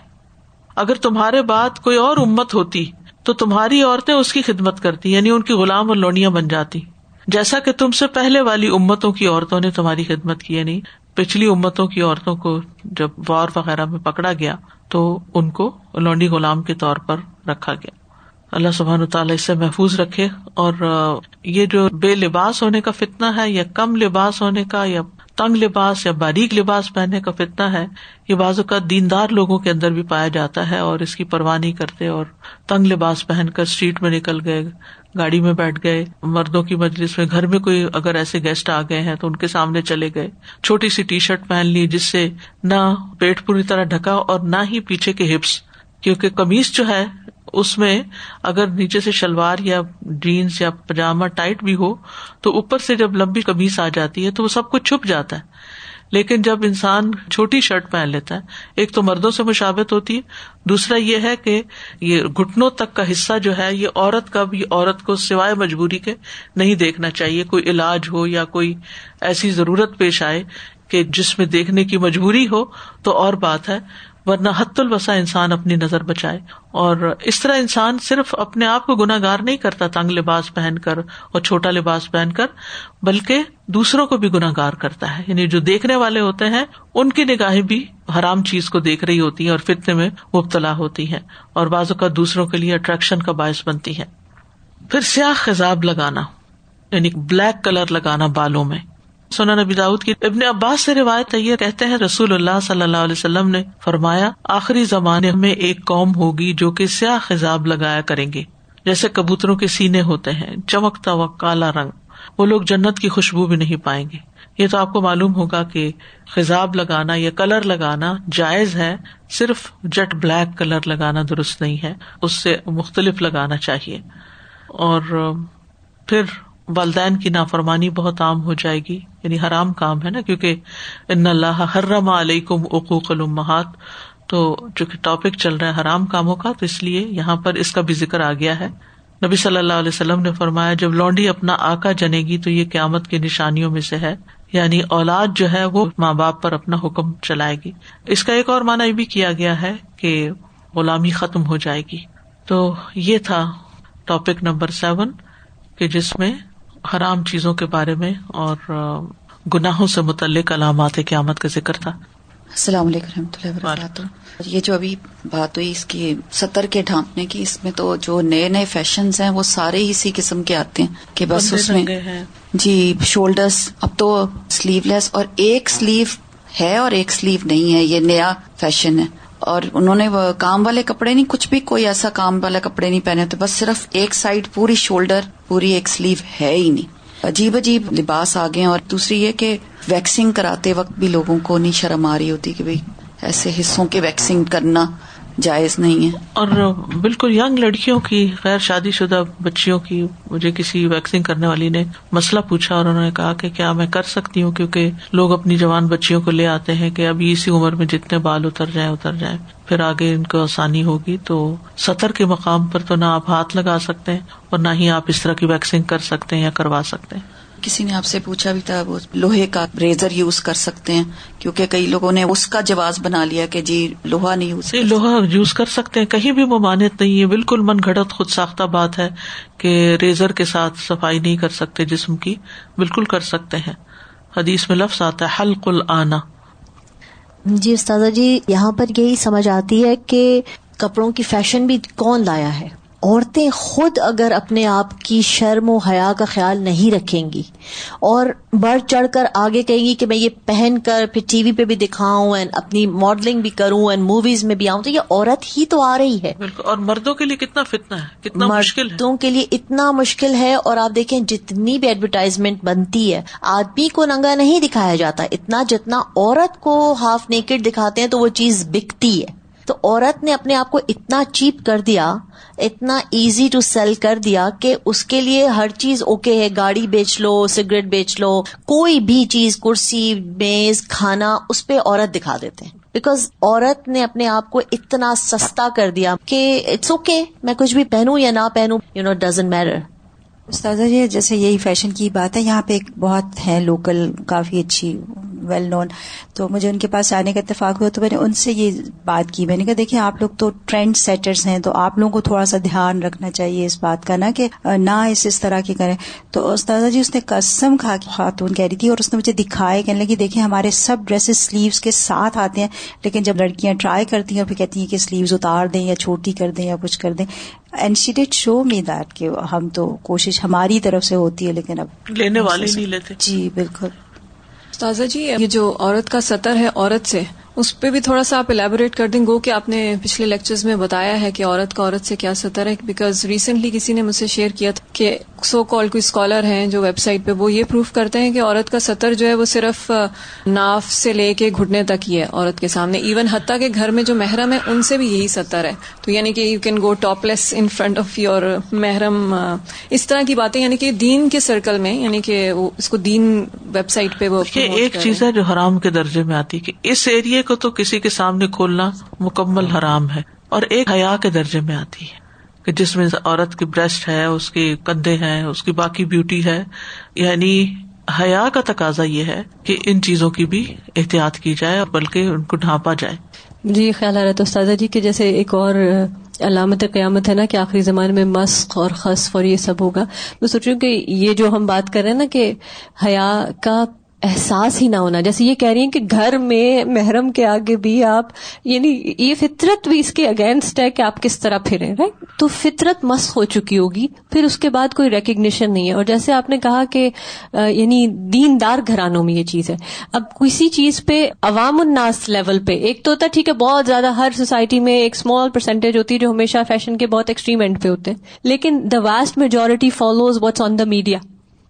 اگر تمہارے بات کوئی اور امت ہوتی تو تمہاری عورتیں اس کی خدمت کرتی یعنی ان کی غلام اور لونیاں بن جاتی۔ جیسا کہ تم سے پہلے والی امتوں کی عورتوں نے تمہاری خدمت کی یعنی پچھلی امتوں کی عورتوں کو جب وار وغیرہ میں پکڑا گیا، تو ان کو لونڈی غلام کے طور پر رکھا گیا۔ اللہ سبحان تعالیٰ اس سے محفوظ رکھے اور یہ جو بے لباس ہونے کا فتنا ہے یا کم لباس ہونے کا یا تنگ لباس یا باریک لباس پہننے کا فتنا ہے، یہ بازو کا دیندار لوگوں کے اندر بھی پایا جاتا ہے اور اس کی پرواہ نہیں کرتے اور تنگ لباس پہن کر اسٹریٹ میں نکل گئے، گاڑی میں بیٹھ گئے، مردوں کی مجلس میں گھر میں کوئی اگر ایسے گیسٹ آ گئے ہیں تو ان کے سامنے چلے گئے۔ چھوٹی سی ٹی شرٹ پہن لی جس سے نہ پیٹ پوری طرح ڈھکا اور نہ ہی پیچھے کے ہپس، کیونکہ کمیز جو ہے اس میں اگر نیچے سے شلوار یا جینس یا پاجامہ ٹائٹ بھی ہو، تو اوپر سے جب لمبی کمیز آ جاتی ہے تو وہ سب کچھ چھپ جاتا ہے۔ لیکن جب انسان چھوٹی شرٹ پہن لیتا ہے، ایک تو مردوں سے مشابت ہوتی ہے، دوسرا یہ ہے کہ یہ گٹنوں تک کا حصہ جو ہے، یہ عورت کا بھی، عورت کو سوائے مجبوری کے نہیں دیکھنا چاہیے۔ کوئی علاج ہو یا کوئی ایسی ضرورت پیش آئے کہ جس میں دیکھنے کی مجبوری ہو، تو اور بات ہے۔ ورنہ حت البسا انسان اپنی نظر بچائے اور اس طرح انسان صرف اپنے آپ کو گناگار نہیں کرتا، تنگ لباس پہن کر اور چھوٹا لباس پہن کر، بلکہ دوسروں کو بھی گناگار کرتا ہے۔ یعنی جو دیکھنے والے ہوتے ہیں، ان کی نگاہیں بھی حرام چیز کو دیکھ رہی ہوتی ہیں اور فتنے میں مبتلا ہوتی ہیں اور بعض اوقات دوسروں کے لیے اٹریکشن کا باعث بنتی ہے پھر سیاہ خزاب لگانا یعنی بلیک کلر لگانا بالوں میں۔ سونا نبی داود کی ابن عباس سے روایت یہ کہتے ہیں رسول اللہ صلی اللہ علیہ وسلم نے فرمایا، آخری زمانے میں ایک قوم ہوگی جو کہ سیاہ خزاب لگایا کریں گے، جیسے کبوتروں کے سینے ہوتے ہیں، چمکتا ہوا کالا رنگ، وہ لوگ جنت کی خوشبو بھی نہیں پائیں گے۔ یہ تو آپ کو معلوم ہوگا کہ خزاب لگانا یا کلر لگانا جائز ہے، صرف جٹ بلیک کلر لگانا درست نہیں ہے، اس سے مختلف لگانا چاہیے۔ اور پھر والدین کی نافرمانی بہت عام ہو جائے گی یعنی حرام کام ہے نا، کیونکہ ان اللہ حرم علیکم عقوق المحات تو چونکہ ٹاپک چل رہا ہے حرام کاموں کا، تو اس لیے یہاں پر اس کا بھی ذکر آ گیا ہے۔ نبی صلی اللہ علیہ وسلم نے فرمایا، جب لونڈی اپنا آکا جنے گی تو یہ قیامت کی نشانیوں میں سے ہے۔ یعنی اولاد جو ہے وہ ماں باپ پر اپنا حکم چلائے گی۔ اس کا ایک اور مانا یہ بھی کیا گیا ہے کہ غلامی ختم ہو جائے گی۔ تو یہ تھا ٹاپک نمبر سیون کہ جس میں حرام چیزوں کے بارے میں اور گناہوں سے متعلق علامات قیامت کا ذکر تھا۔ السلام علیکم رحمۃ اللہ وبرکاتہ۔ یہ جو ابھی بات ہوئی اس کی سطر کے ڈھانپنے کی اس میں تو جو نئے نئے فیشن ہیں وہ سارے ہی اسی قسم کے آتے ہیں کہ بس اس میں جی شولڈرس اب تو سلیو لیس اور ایک سلیو ہے اور ایک سلیو نہیں ہے یہ نیا فیشن ہے۔ اور انہوں نے کام والے کپڑے نہیں، کچھ بھی کوئی ایسا کام والا کپڑے نہیں پہنے، تو بس صرف ایک سائڈ پوری شولڈر پوری ایک سلیو ہے ہی نہیں۔ عجیب عجیب لباس آ گئے اور دوسری یہ کہ ویکسنگ کراتے وقت بھی لوگوں کو نہیں شرم آ رہی ہوتی کہ بھائی ایسے حصوں کے ویکسنگ کرنا۔ جائز نہیں ہے۔ اور بالکل یگ لڑکیوں کی، غیر شادی شدہ بچیوں کی مجھے کسی ویکسنگ کرنے والی نے مسئلہ پوچھا اور انہوں نے کہا کہ کیا میں کر سکتی ہوں کیونکہ لوگ اپنی جوان بچیوں کو لے آتے ہیں کہ ابھی اسی عمر میں جتنے بال اتر جائیں اتر جائیں۔ پھر آگے ان کو آسانی ہوگی۔ تو سطر کے مقام پر تو نہ آپ ہاتھ لگا سکتے ہیں اور نہ ہی آپ اس طرح کی ویکسنگ کر سکتے ہیں یا کروا سکتے ہیں۔ کسی نے آپ سے پوچھا بھی تھا وہ لوہے کا ریزر یوز کر سکتے ہیں کیونکہ کئی لوگوں نے اس کا جواز بنا لیا کہ جی لوہا نہیں یوز لوہا یوز کر سکتے ہیں کہیں بھی ممانت نہیں ہے بالکل من گھڑت خود ساختہ بات ہے کہ ریزر کے ساتھ صفائی نہیں کر سکتے جسم کی بالکل کر سکتے ہیں۔ حدیث میں لفظ آتا ہے حلق العنا جی استاذہ جی یہاں پر یہی سمجھ آتی ہے کہ کپڑوں کی فیشن بھی کون لایا ہے؟ عورتیں خود اگر اپنے آپ کی شرم و حیا کا خیال نہیں رکھیں گی اور بڑھ چڑھ کر آگے کہیں گی کہ میں یہ پہن کر پھر ٹی وی پہ بھی دکھاؤں اینڈ اپنی ماڈلنگ بھی کروں اینڈ موویز میں بھی آؤں تو یہ عورت ہی تو آ رہی ہے۔ اور مردوں کے لیے کتنا فتنا ہے کتنا مشکل مردوں کے لیے اتنا مشکل ہے اور آپ دیکھیں جتنی بھی ایڈورٹائزمنٹ بنتی ہے آدمی کو ننگا نہیں دکھایا جاتا اتنا جتنا عورت کو ہاف نیکڈ دکھاتے ہیں تو وہ چیز بکتی ہے۔ تو عورت نے اپنے آپ کو اتنا چیپ کر دیا، اتنا ایزی ٹو سیل کر دیا کہ اس کے لیے ہر چیز اوکے ہے، گاڑی بیچ لو سگریٹ بیچ لو، کوئی بھی چیز، کرسی، میز، کھانا اس پہ عورت دکھا دیتے ہیں۔ بیکاز عورت نے اپنے آپ کو اتنا سستا کر دیا کہ اٹس اوکے میں کچھ بھی پہنوں یا نہ پہنوں یو نو ڈزنٹ میٹر استاذہ جی جیسے یہی فیشن کی بات ہے، یہاں پہ ایک بہت ہے لوکل کافی اچھی ویل نون تو مجھے ان کے پاس آنے کا اتفاق ہوا، تو میں نے ان سے یہ بات کی۔ میں نے کہا دیکھیں آپ لوگ تو ٹرینڈ سیٹرز ہیں، تو آپ لوگوں کو تھوڑا سا دھیان رکھنا چاہیے اس بات کا نا کہ نہ اس اس طرح کی کریں۔ تو استاذہ جی اس نے قسم کھا کے خاتون کہہ رہی تھی اور اس نے مجھے دکھائے، کہنے لگی دیکھیں ہمارے سب ڈریسز سلیوز کے ساتھ آتے ہیں، لیکن جب لڑکیاں ٹرائی کرتی ہیں اور پھر کہتی ہیں کہ سلیوز اتار دیں یا چھوٹی کر دیں یا کچھ کر دیں۔ And she did show me that کہ ہم تو کوشش ہماری طرف سے ہوتی ہے لیکن اب لینے والے نہیں لیتے۔ جی بالکل۔ تازہ جی یہ جو عورت کا سطر ہے عورت سے اس پہ بھی تھوڑا سا آپ الیبوریٹ کر دیں گو کہ آپ نے پچھلے لیکچرز میں بتایا ہے کہ عورت کا عورت سے کیا سطر ہے بیکاز ریسنٹلی کسی نے مجھ سے شیئر کیا تھا کہ سو کال کوئی اسکالر ہیں جو ویب سائٹ پہ وہ یہ پروف کرتے ہیں کہ عورت کا سطر جو ہے وہ صرف ناف سے لے کے گھٹنے تک ہی ہے عورت کے سامنے. ایون حتیٰ کے گھر میں جو محرم ہے ان سے بھی یہی سطر ہے. تو یعنی کہ you can go topless in front of your محرم اس طرح کی باتیں یعنی کہ دین کے سرکل میں یعنی کہ اس کو دین ویب سائٹ پہ وہ ایک چیز ہے جو حرام کے درجے میں آتی کہ اس کو تو کسی کے سامنے کھولنا مکمل حرام ہے اور ایک حیا کے درجے میں آتی ہے کہ جس میں عورت کی بریسٹ ہے، اس کے کندھے ہیں، اس کی باقی بیوٹی ہے۔ یعنی حیا کا تقاضا یہ ہے کہ ان چیزوں کی بھی احتیاط کی جائے اور بلکہ ان کو ڈھانپا جائے۔ جی خیال آ رہا تھا استاذہ جی کہ جیسے ایک اور علامت قیامت ہے نا کہ آخری زمانے میں مسق اور خصف اور یہ سب ہوگا۔ میں سوچ رہی ہوں کہ یہ جو ہم بات کر رہے ہیں نا کہ حیا کا احساس ہی نہ ہونا۔ جیسے یہ کہہ رہی ہیں کہ گھر میں محرم کے آگے بھی آپ یعنی یہ فطرت بھی اس کے اگینسٹ ہے کہ آپ کس طرح پھرے رائٹ تو فطرت مس ہو چکی ہوگی، پھر اس کے بعد کوئی ریکگنیشن نہیں ہے۔ اور جیسے آپ نے کہا کہ یعنی دیندار گھرانوں میں یہ چیز ہے۔ اب کسی چیز پہ، عوام الناس لیول پہ، ایک تو ہوتا ٹھیک ہے، بہت زیادہ ہر سوسائٹی میں ایک اسمال پرسینٹیج ہوتی ہے جو ہمیشہ فیشن کے بہت ایکسٹریم اینڈ پہ ہوتے ہیں۔ لیکن the vast majority follows what's on the media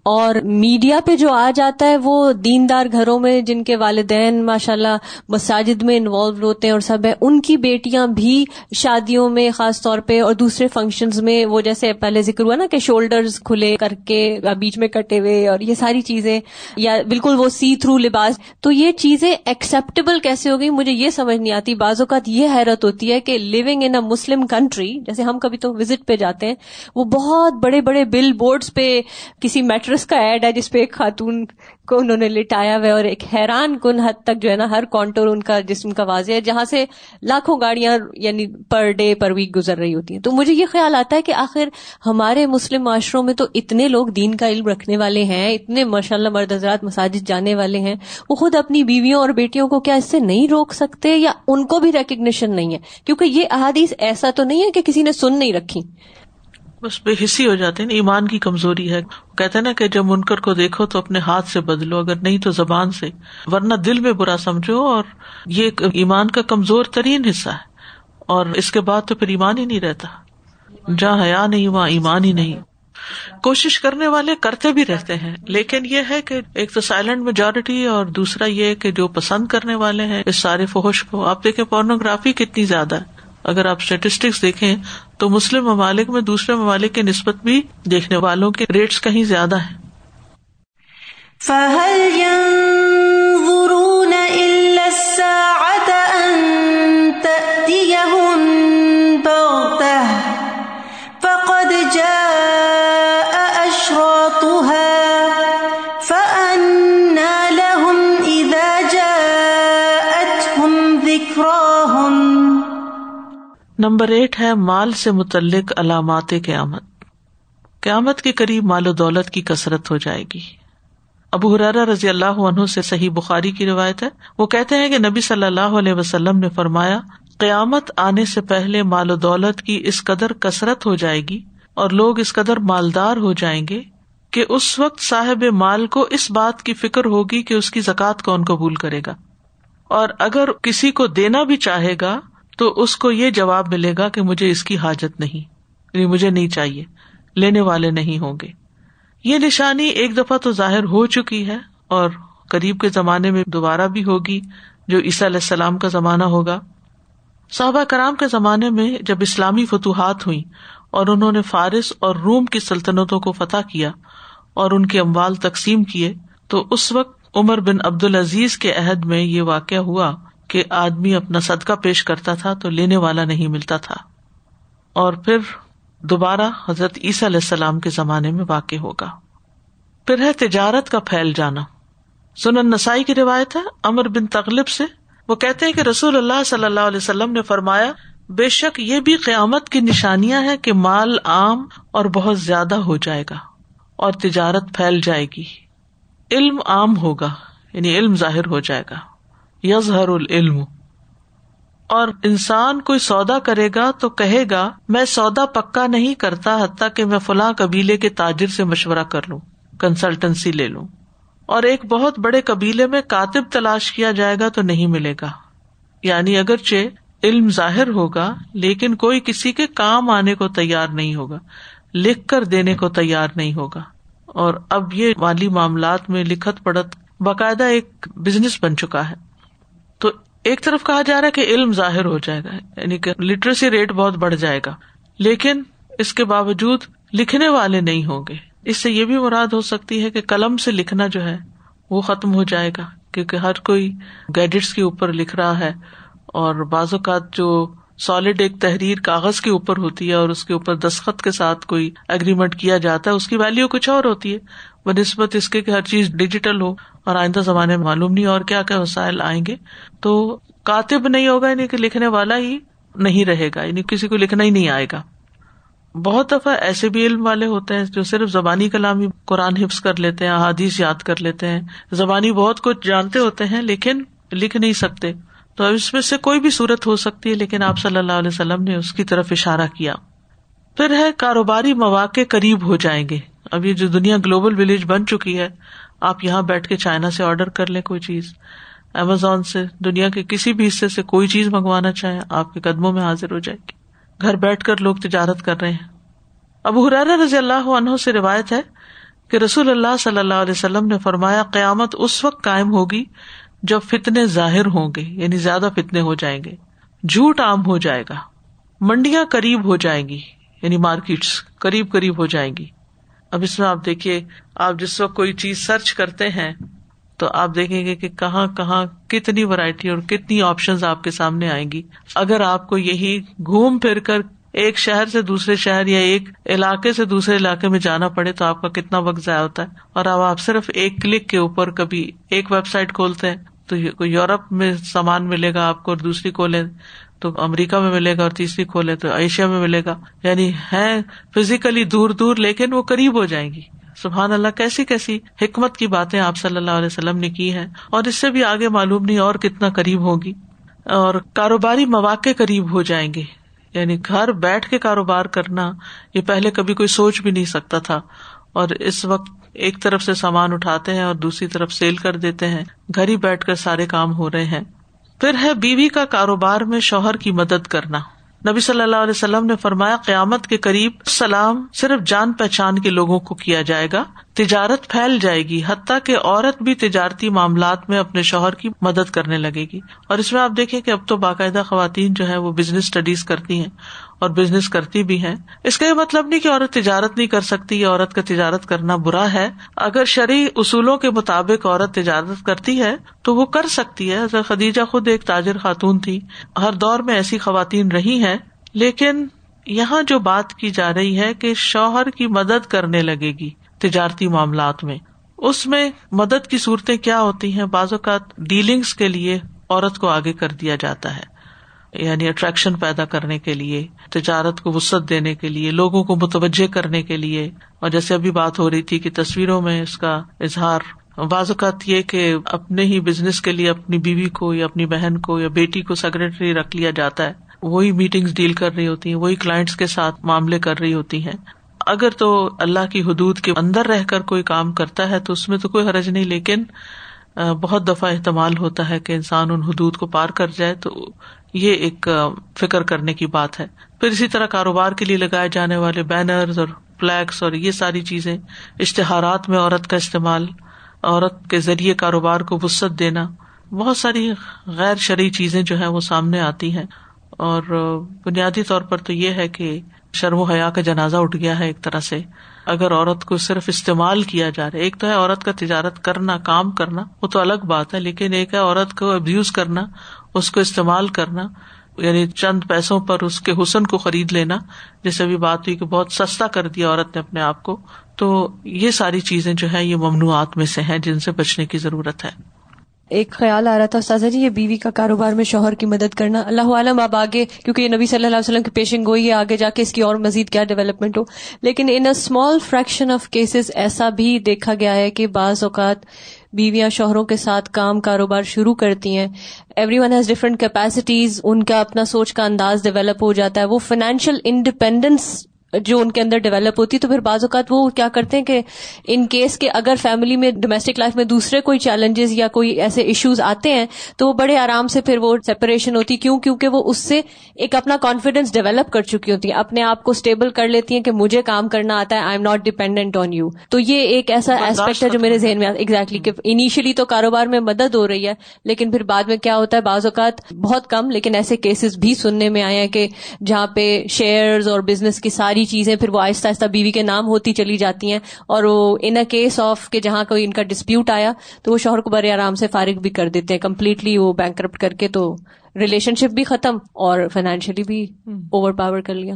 اور میڈیا پہ جو آ جاتا ہے وہ دیندار گھروں میں جن کے والدین ماشاء اللہ مساجد میں انوالو ہوتے ہیں اور سب ہے ان کی بیٹیاں بھی شادیوں میں خاص طور پہ اور دوسرے فنکشنز میں وہ جیسے پہلے ذکر ہوا نا کہ شولڈرز کھلے کر کے بیچ میں کٹے ہوئے اور یہ ساری چیزیں یا بالکل وہ سی تھرو لباس۔ تو یہ چیزیں ایکسپٹیبل کیسے ہو گئی؟ مجھے یہ سمجھ نہیں آتی۔ بعض اوقات یہ حیرت ہوتی ہے کہ لونگ ان اے مسلم کنٹری جیسے ہم کبھی تو وزٹ پہ جاتے ہیں، وہ بہت بڑے بڑے بل بورڈز پہ کسی میٹر میٹرس کا ایڈ ہے جس پہ ایک خاتون کو انہوں نے لٹایا ہوا اور ایک حیران کن حد تک جو ہے نا ہر کانٹور ان کا جسم کا واضح ہے جہاں سے لاکھوں گاڑیاں یعنی پر ڈے پر ویک گزر رہی ہوتی ہیں تو مجھے یہ خیال آتا ہے کہ آخر ہمارے مسلم معاشروں میں تو اتنے لوگ دین کا علم رکھنے والے ہیں اتنے ماشاء اللہ مرد حضرات مساجد جانے والے ہیں وہ خود اپنی بیویوں اور بیٹیوں کو کیا اس سے نہیں روک سکتے یا ان کو بھی ریکگنیشن نہیں ہے کیونکہ یہ احادیث ایسا تو نہیں ہے کہ کسی نے سن نہیں رکھی بس بے حصی ہو جاتے ہیں یعنی ایمان کی کمزوری ہے۔ کہتے نا کہ جب منکر کو دیکھو تو اپنے ہاتھ سے بدلو، اگر نہیں تو زبان سے، ورنہ دل میں برا سمجھو۔ اور یہ ایمان کا کمزور ترین حصہ ہے۔ اور اس کے بعد تو پھر ایمان ہی نہیں رہتا۔ جہاں حیا نہیں، وہاں ایمان ہی نہیں۔ کوشش کرنے والے کرتے بھی رہتے ہیں۔ لیکن یہ ہے کہ ایک تو سائلنٹ میجورٹی اور دوسرا یہ کہ جو پسند کرنے والے ہیں، اس سارے فوش کو۔ آپ دیکھیں پورنوگرافی کتنی زیادہ ہے۔ اگر آپ اسٹیٹسٹکس دیکھیں تو مسلم ممالک میں دوسرے ممالک کی نسبت بھی دیکھنے والوں کے ریٹس کہیں زیادہ ہیں۔ نمبر ایٹ ہے مال سے متعلق علامات قیامت۔ قیامت کے قریب مال و دولت کی کثرت ہو جائے گی۔ ابو حرارا رضی اللہ عنہ سے صحیح بخاری کی روایت ہے۔ وہ کہتے ہیں کہ نبی صلی اللہ علیہ وسلم نے فرمایا، قیامت آنے سے پہلے مال و دولت کی اس قدر کثرت ہو جائے گی اور لوگ اس قدر مالدار ہو جائیں گے کہ اس وقت صاحب مال کو اس بات کی فکر ہوگی کہ اس کی زکات کون قبول کرے گا۔ اور اگر کسی کو دینا بھی چاہے گا تو اس کو یہ جواب ملے گا کہ مجھے اس کی حاجت نہیں یعنی مجھے نہیں چاہیے، لینے والے نہیں ہوں گے۔ یہ نشانی ایک دفعہ تو ظاہر ہو چکی ہے اور قریب کے زمانے میں دوبارہ بھی ہوگی، جو عیسیٰ علیہ السلام کا زمانہ ہوگا۔ صحابہ کرام کے زمانے میں جب اسلامی فتوحات ہوئی اور انہوں نے فارس اور روم کی سلطنتوں کو فتح کیا اور ان کے اموال تقسیم کیے، تو اس وقت عمر بن عبد العزیز کے عہد میں یہ واقع ہوا۔ کہ آدمی اپنا صدقہ پیش کرتا تھا تو لینے والا نہیں ملتا تھا۔ اور پھر دوبارہ حضرت عیسیٰ علیہ السلام کے زمانے میں واقع ہوگا۔ پھر ہے تجارت کا پھیل جانا۔ سنن نسائی کی روایت ہے امر بن تغلب سے۔ وہ کہتے ہیں کہ رسول اللہ صلی اللہ علیہ وسلم نے فرمایا، بے شک یہ بھی قیامت کی نشانیاں ہیں کہ مال عام اور بہت زیادہ ہو جائے گا اور تجارت پھیل جائے گی۔ علم عام ہوگا یعنی علم ظاہر ہو جائے گا۔ یظہر العلم۔ اور انسان کوئی سودا کرے گا تو کہے گا، میں سودا پکا نہیں کرتا، حتیٰ کہ میں فلاں قبیلے کے تاجر سے مشورہ کر لوں کنسلٹنسی لے لوں۔ اور ایک بہت بڑے قبیلے میں کاتب تلاش کیا جائے گا تو نہیں ملے گا۔ یعنی اگرچہ علم ظاہر ہوگا، لیکن کوئی کسی کے کام آنے کو تیار نہیں ہوگا، لکھ کر دینے کو تیار نہیں ہوگا۔ اور اب یہ مالی معاملات میں لکھت پڑت باقاعدہ ایک بزنس بن چکا ہے۔ تو ایک طرف کہا جا رہا ہے کہ علم ظاہر ہو جائے گا یعنی کہ لٹریسی ریٹ بہت بڑھ جائے گا، لیکن اس کے باوجود لکھنے والے نہیں ہوں گے۔ اس سے یہ بھی مراد ہو سکتی ہے کہ قلم سے لکھنا جو ہے وہ ختم ہو جائے گا، کیونکہ ہر کوئی گیڈٹس کے اوپر لکھ رہا ہے اور بعض اوقات جو سالڈ ایک تحریر کاغذ کے اوپر ہوتی ہے اور اس کے اوپر دستخط کے ساتھ کوئی اگریمنٹ کیا جاتا ہے، اس کی ویلو کچھ اور ہوتی ہے۔ بہ نسبت اس کے ہر چیز ڈیجیٹل ہو اور آئندہ زمانے میں معلوم نہیں اور کیا کیا وسائل آئیں گے۔ تو کاتب نہیں ہوگا یعنی کہ لکھنے والا ہی نہیں رہے گا یعنی کسی کو لکھنا ہی نہیں آئے گا۔ بہت دفعہ ایسے بھی علم والے ہوتے ہیں جو صرف زبانی کلام ہی قرآن حفظ کر لیتے ہیں حادیث یاد کر لیتے ہیں۔ زبانی بہت کچھ جانتے ہوتے ہیں، لیکن لکھ نہیں سکتے۔ تو اس میں سے کوئی بھی صورت ہو سکتی ہے، لیکن آپ صلی اللہ علیہ وسلم نے اس کی طرف اشارہ کیا۔ پھر ہے، کاروباری مواقع قریب ہو جائیں گے۔ اب یہ جو دنیا گلوبل ولیج بن چکی ہے، آپ یہاں بیٹھ کے چائنا سے آرڈر کر لیں کوئی چیز۔ امیزون سے، دنیا کے کسی بھی حصے سے کوئی چیز منگوانا چاہیں، آپ کے قدموں میں حاضر ہو جائے گی گھر بیٹھ کر لوگ تجارت کر رہے ہیں۔ اب حرار رضی اللہ عنہ سے روایت ہے کہ رسول اللہ صلی اللہ علیہ وسلم نے فرمایا، قیامت اس وقت قائم ہوگی جب فتنے ظاہر ہوں گے یعنی زیادہ فتنے ہو جائیں گے۔ جھوٹ عام ہو جائے گا۔ منڈیاں قریب ہو جائیں گی یعنی مارکیٹس قریب قریب ہو جائیں گی۔ اب اس میں آپ دیکھیے، آپ جس وقت کوئی چیز سرچ کرتے ہیں، تو آپ دیکھیں گے کہ کہاں کہاں کتنی ورائٹی اور کتنی آپشن آپ کے سامنے آئیں گی۔ اگر آپ کو یہی گھوم پھر کر ایک شہر سے دوسرے شہر یا ایک علاقے سے دوسرے علاقے میں جانا پڑے، تو آپ کا کتنا وقت ضائع ہوتا ہے۔ اور اب آپ صرف ایک کلک کے اوپر کبھی ایک ویب سائٹ کھولتے ہیں تو یورپ میں سامان ملے گا آپ کو اور دوسری کھولے تو امریکہ میں ملے گا اور تیسری کھولے تو ایشیا میں ملے گا۔ یعنی ہے فزیکلی دور دور لیکن وہ قریب ہو جائیں گی۔ سبحان اللہ، کیسی کیسی حکمت کی باتیں آپ صلی اللہ علیہ وسلم نے کی ہے اور اس سے بھی آگے معلوم نہیں اور کتنا قریب ہوگی۔ اور کاروباری مواقع قریب ہو جائیں گے۔ یعنی گھر بیٹھ کے کاروبار کرنا یہ پہلے کبھی کوئی سوچ بھی نہیں سکتا تھا۔ اور اس وقت ایک طرف سے سامان اٹھاتے ہیں اور دوسری طرف سیل کر دیتے ہیں۔ گھر ہی بیٹھ کر سارے کام ہو رہے ہیں۔ پھر ہے بیوی کا کاروبار میں شوہر کی مدد کرنا۔ نبی صلی اللہ علیہ وسلم نے فرمایا، قیامت کے قریب سلام صرف جان پہچان کے لوگوں کو کیا جائے گا۔ تجارت پھیل جائے گی، حتیٰ کہ عورت بھی تجارتی معاملات میں اپنے شوہر کی مدد کرنے لگے گی۔ اور اس میں آپ دیکھیں کہ اب تو باقاعدہ خواتین جو ہے وہ بزنس اسٹڈیز کرتی ہیں۔ اور بزنس کرتی بھی ہیں۔ اس کا یہ مطلب نہیں کہ عورت تجارت نہیں کر سکتی یا عورت کا تجارت کرنا برا ہے۔ اگر شرعی اصولوں کے مطابق عورت تجارت کرتی ہے تو وہ کر سکتی ہے۔ خدیجہ خود ایک تاجر خاتون تھی۔ ہر دور میں ایسی خواتین رہی ہیں۔ لیکن یہاں جو بات کی جا رہی ہے کہ شوہر کی مدد کرنے لگے گی تجارتی معاملات میں۔ اس میں مدد کی صورتیں کیا ہوتی ہیں؟ بعض اوقات ڈیلنگس کے لیے عورت کو آگے کر دیا جاتا ہے۔ یعنی اٹریکشن پیدا کرنے کے لیے، تجارت کو وسط دینے کے لیے، لوگوں کو متوجہ کرنے کے لیے۔ اور جیسے ابھی بات ہو رہی تھی کہ تصویروں میں اس کا اظہار بعض اوقات یہ کہ اپنے ہی بزنس کے لیے اپنی بیوی کو یا اپنی بہن کو یا بیٹی کو سیکرٹری رکھ لیا جاتا ہے۔ وہی میٹنگ ڈیل کر رہی ہوتی ہیں، وہی کلائنٹس کے ساتھ معاملے کر رہی ہوتی ہیں۔ اگر تو اللہ کی حدود کے اندر رہ کر کوئی کام کرتا ہے تو اس میں تو کوئی حرج نہیں، لیکن بہت دفعہ احتمال ہوتا ہے کہ انسان ان حدود کو پار کر جائے تو یہ ایک فکر کرنے کی بات ہے۔ پھر اسی طرح کاروبار کے لیے لگائے جانے والے بینرز اور فلیکس اور یہ ساری چیزیں، اشتہارات میں عورت کا استعمال، عورت کے ذریعے کاروبار کو وسط دینا، بہت ساری غیر شرعی چیزیں جو ہے وہ سامنے آتی ہیں۔ اور بنیادی طور پر تو یہ ہے کہ شرم و حیا کا جنازہ اٹھ گیا ہے ایک طرح سے۔ اگر عورت کو صرف استعمال کیا جا رہا ہے، ایک تو ہے عورت کا تجارت کرنا، کام کرنا، وہ تو الگ بات ہے، لیکن ایک ہے عورت کو ابیوز کرنا اس کو استعمال کرنا یعنی چند پیسوں پر اس کے حسن کو خرید لینا، جیسے ابھی بات ہوئی کہ بہت سستا کر دیا عورت نے اپنے آپ کو، تو یہ ساری چیزیں جو ہے یہ ممنوعات میں سے ہیں جن سے بچنے کی ضرورت ہے۔ ایک خیال آ رہا تھا سازا جی یہ بیوی کا کاروبار میں شوہر کی مدد کرنا۔ اللہ عالم، اب آگے، کیونکہ یہ نبی صلی اللہ علیہ وسلم کی پیشن گوئی ہے، آگے جا کے اس کی اور مزید کیا ڈیولپمنٹ ہو۔ لیکن in a small fraction of cases ایسا بھی دیکھا گیا ہے کہ بعض اوقات بیویاں شوہروں کے ساتھ کام کاروبار شروع کرتی ہیں۔ Everyone has different capacities ان کا اپنا سوچ کا انداز ڈیولپ ہو جاتا ہے۔ وہ فائنینشیل انڈیپینڈینس جو ان کے اندر ڈیولپ ہوتی ہے تو پھر بعض اوقات وہ کیا کرتے ہیں کہ ان کیس کے اگر فیملی میں ڈومیسٹک لائف میں دوسرے کوئی چیلنجز یا کوئی ایسے ایشوز آتے ہیں تو وہ بڑے آرام سے پھر وہ سیپریشن ہوتی کیوں؟ کیونکہ وہ اس سے ایک اپنا کانفیڈینس ڈیولپ کر چکی ہوتی ہیں۔ اپنے آپ کو اسٹیبل کر لیتی ہیں کہ مجھے کام کرنا آتا ہے I am not dependent on you تو یہ ایک ایسا ایسپیکٹ ہے جو میرے ذہن میں ایگزیکٹلی کہ انیشلی تو کاروبار میں مدد ہو رہی ہے لیکن پھر بعد میں کیا ہوتا ہے؟ بعض اوقات بہت کم لیکن ایسے کیسز بھی سننے میں آئے ہیں کہ جہاں پہ شیئرز اور بزنس کی ساری چیزیں پھر وہ آہستہ آہستہ بیوی کے نام ہوتی چلی جاتی ہیں اور وہ ان اے کیس آف کہ جہاں کوئی ان کا ڈسپیوٹ آیا تو وہ شوہر کو بڑے آرام سے فارغ بھی کر دیتے ہیں. کمپلیٹلی وہ بینک کرپٹ کر کے تو ریلیشن شپ بھی ختم اور فائنینشلی بھی اوور پاور کر لیا.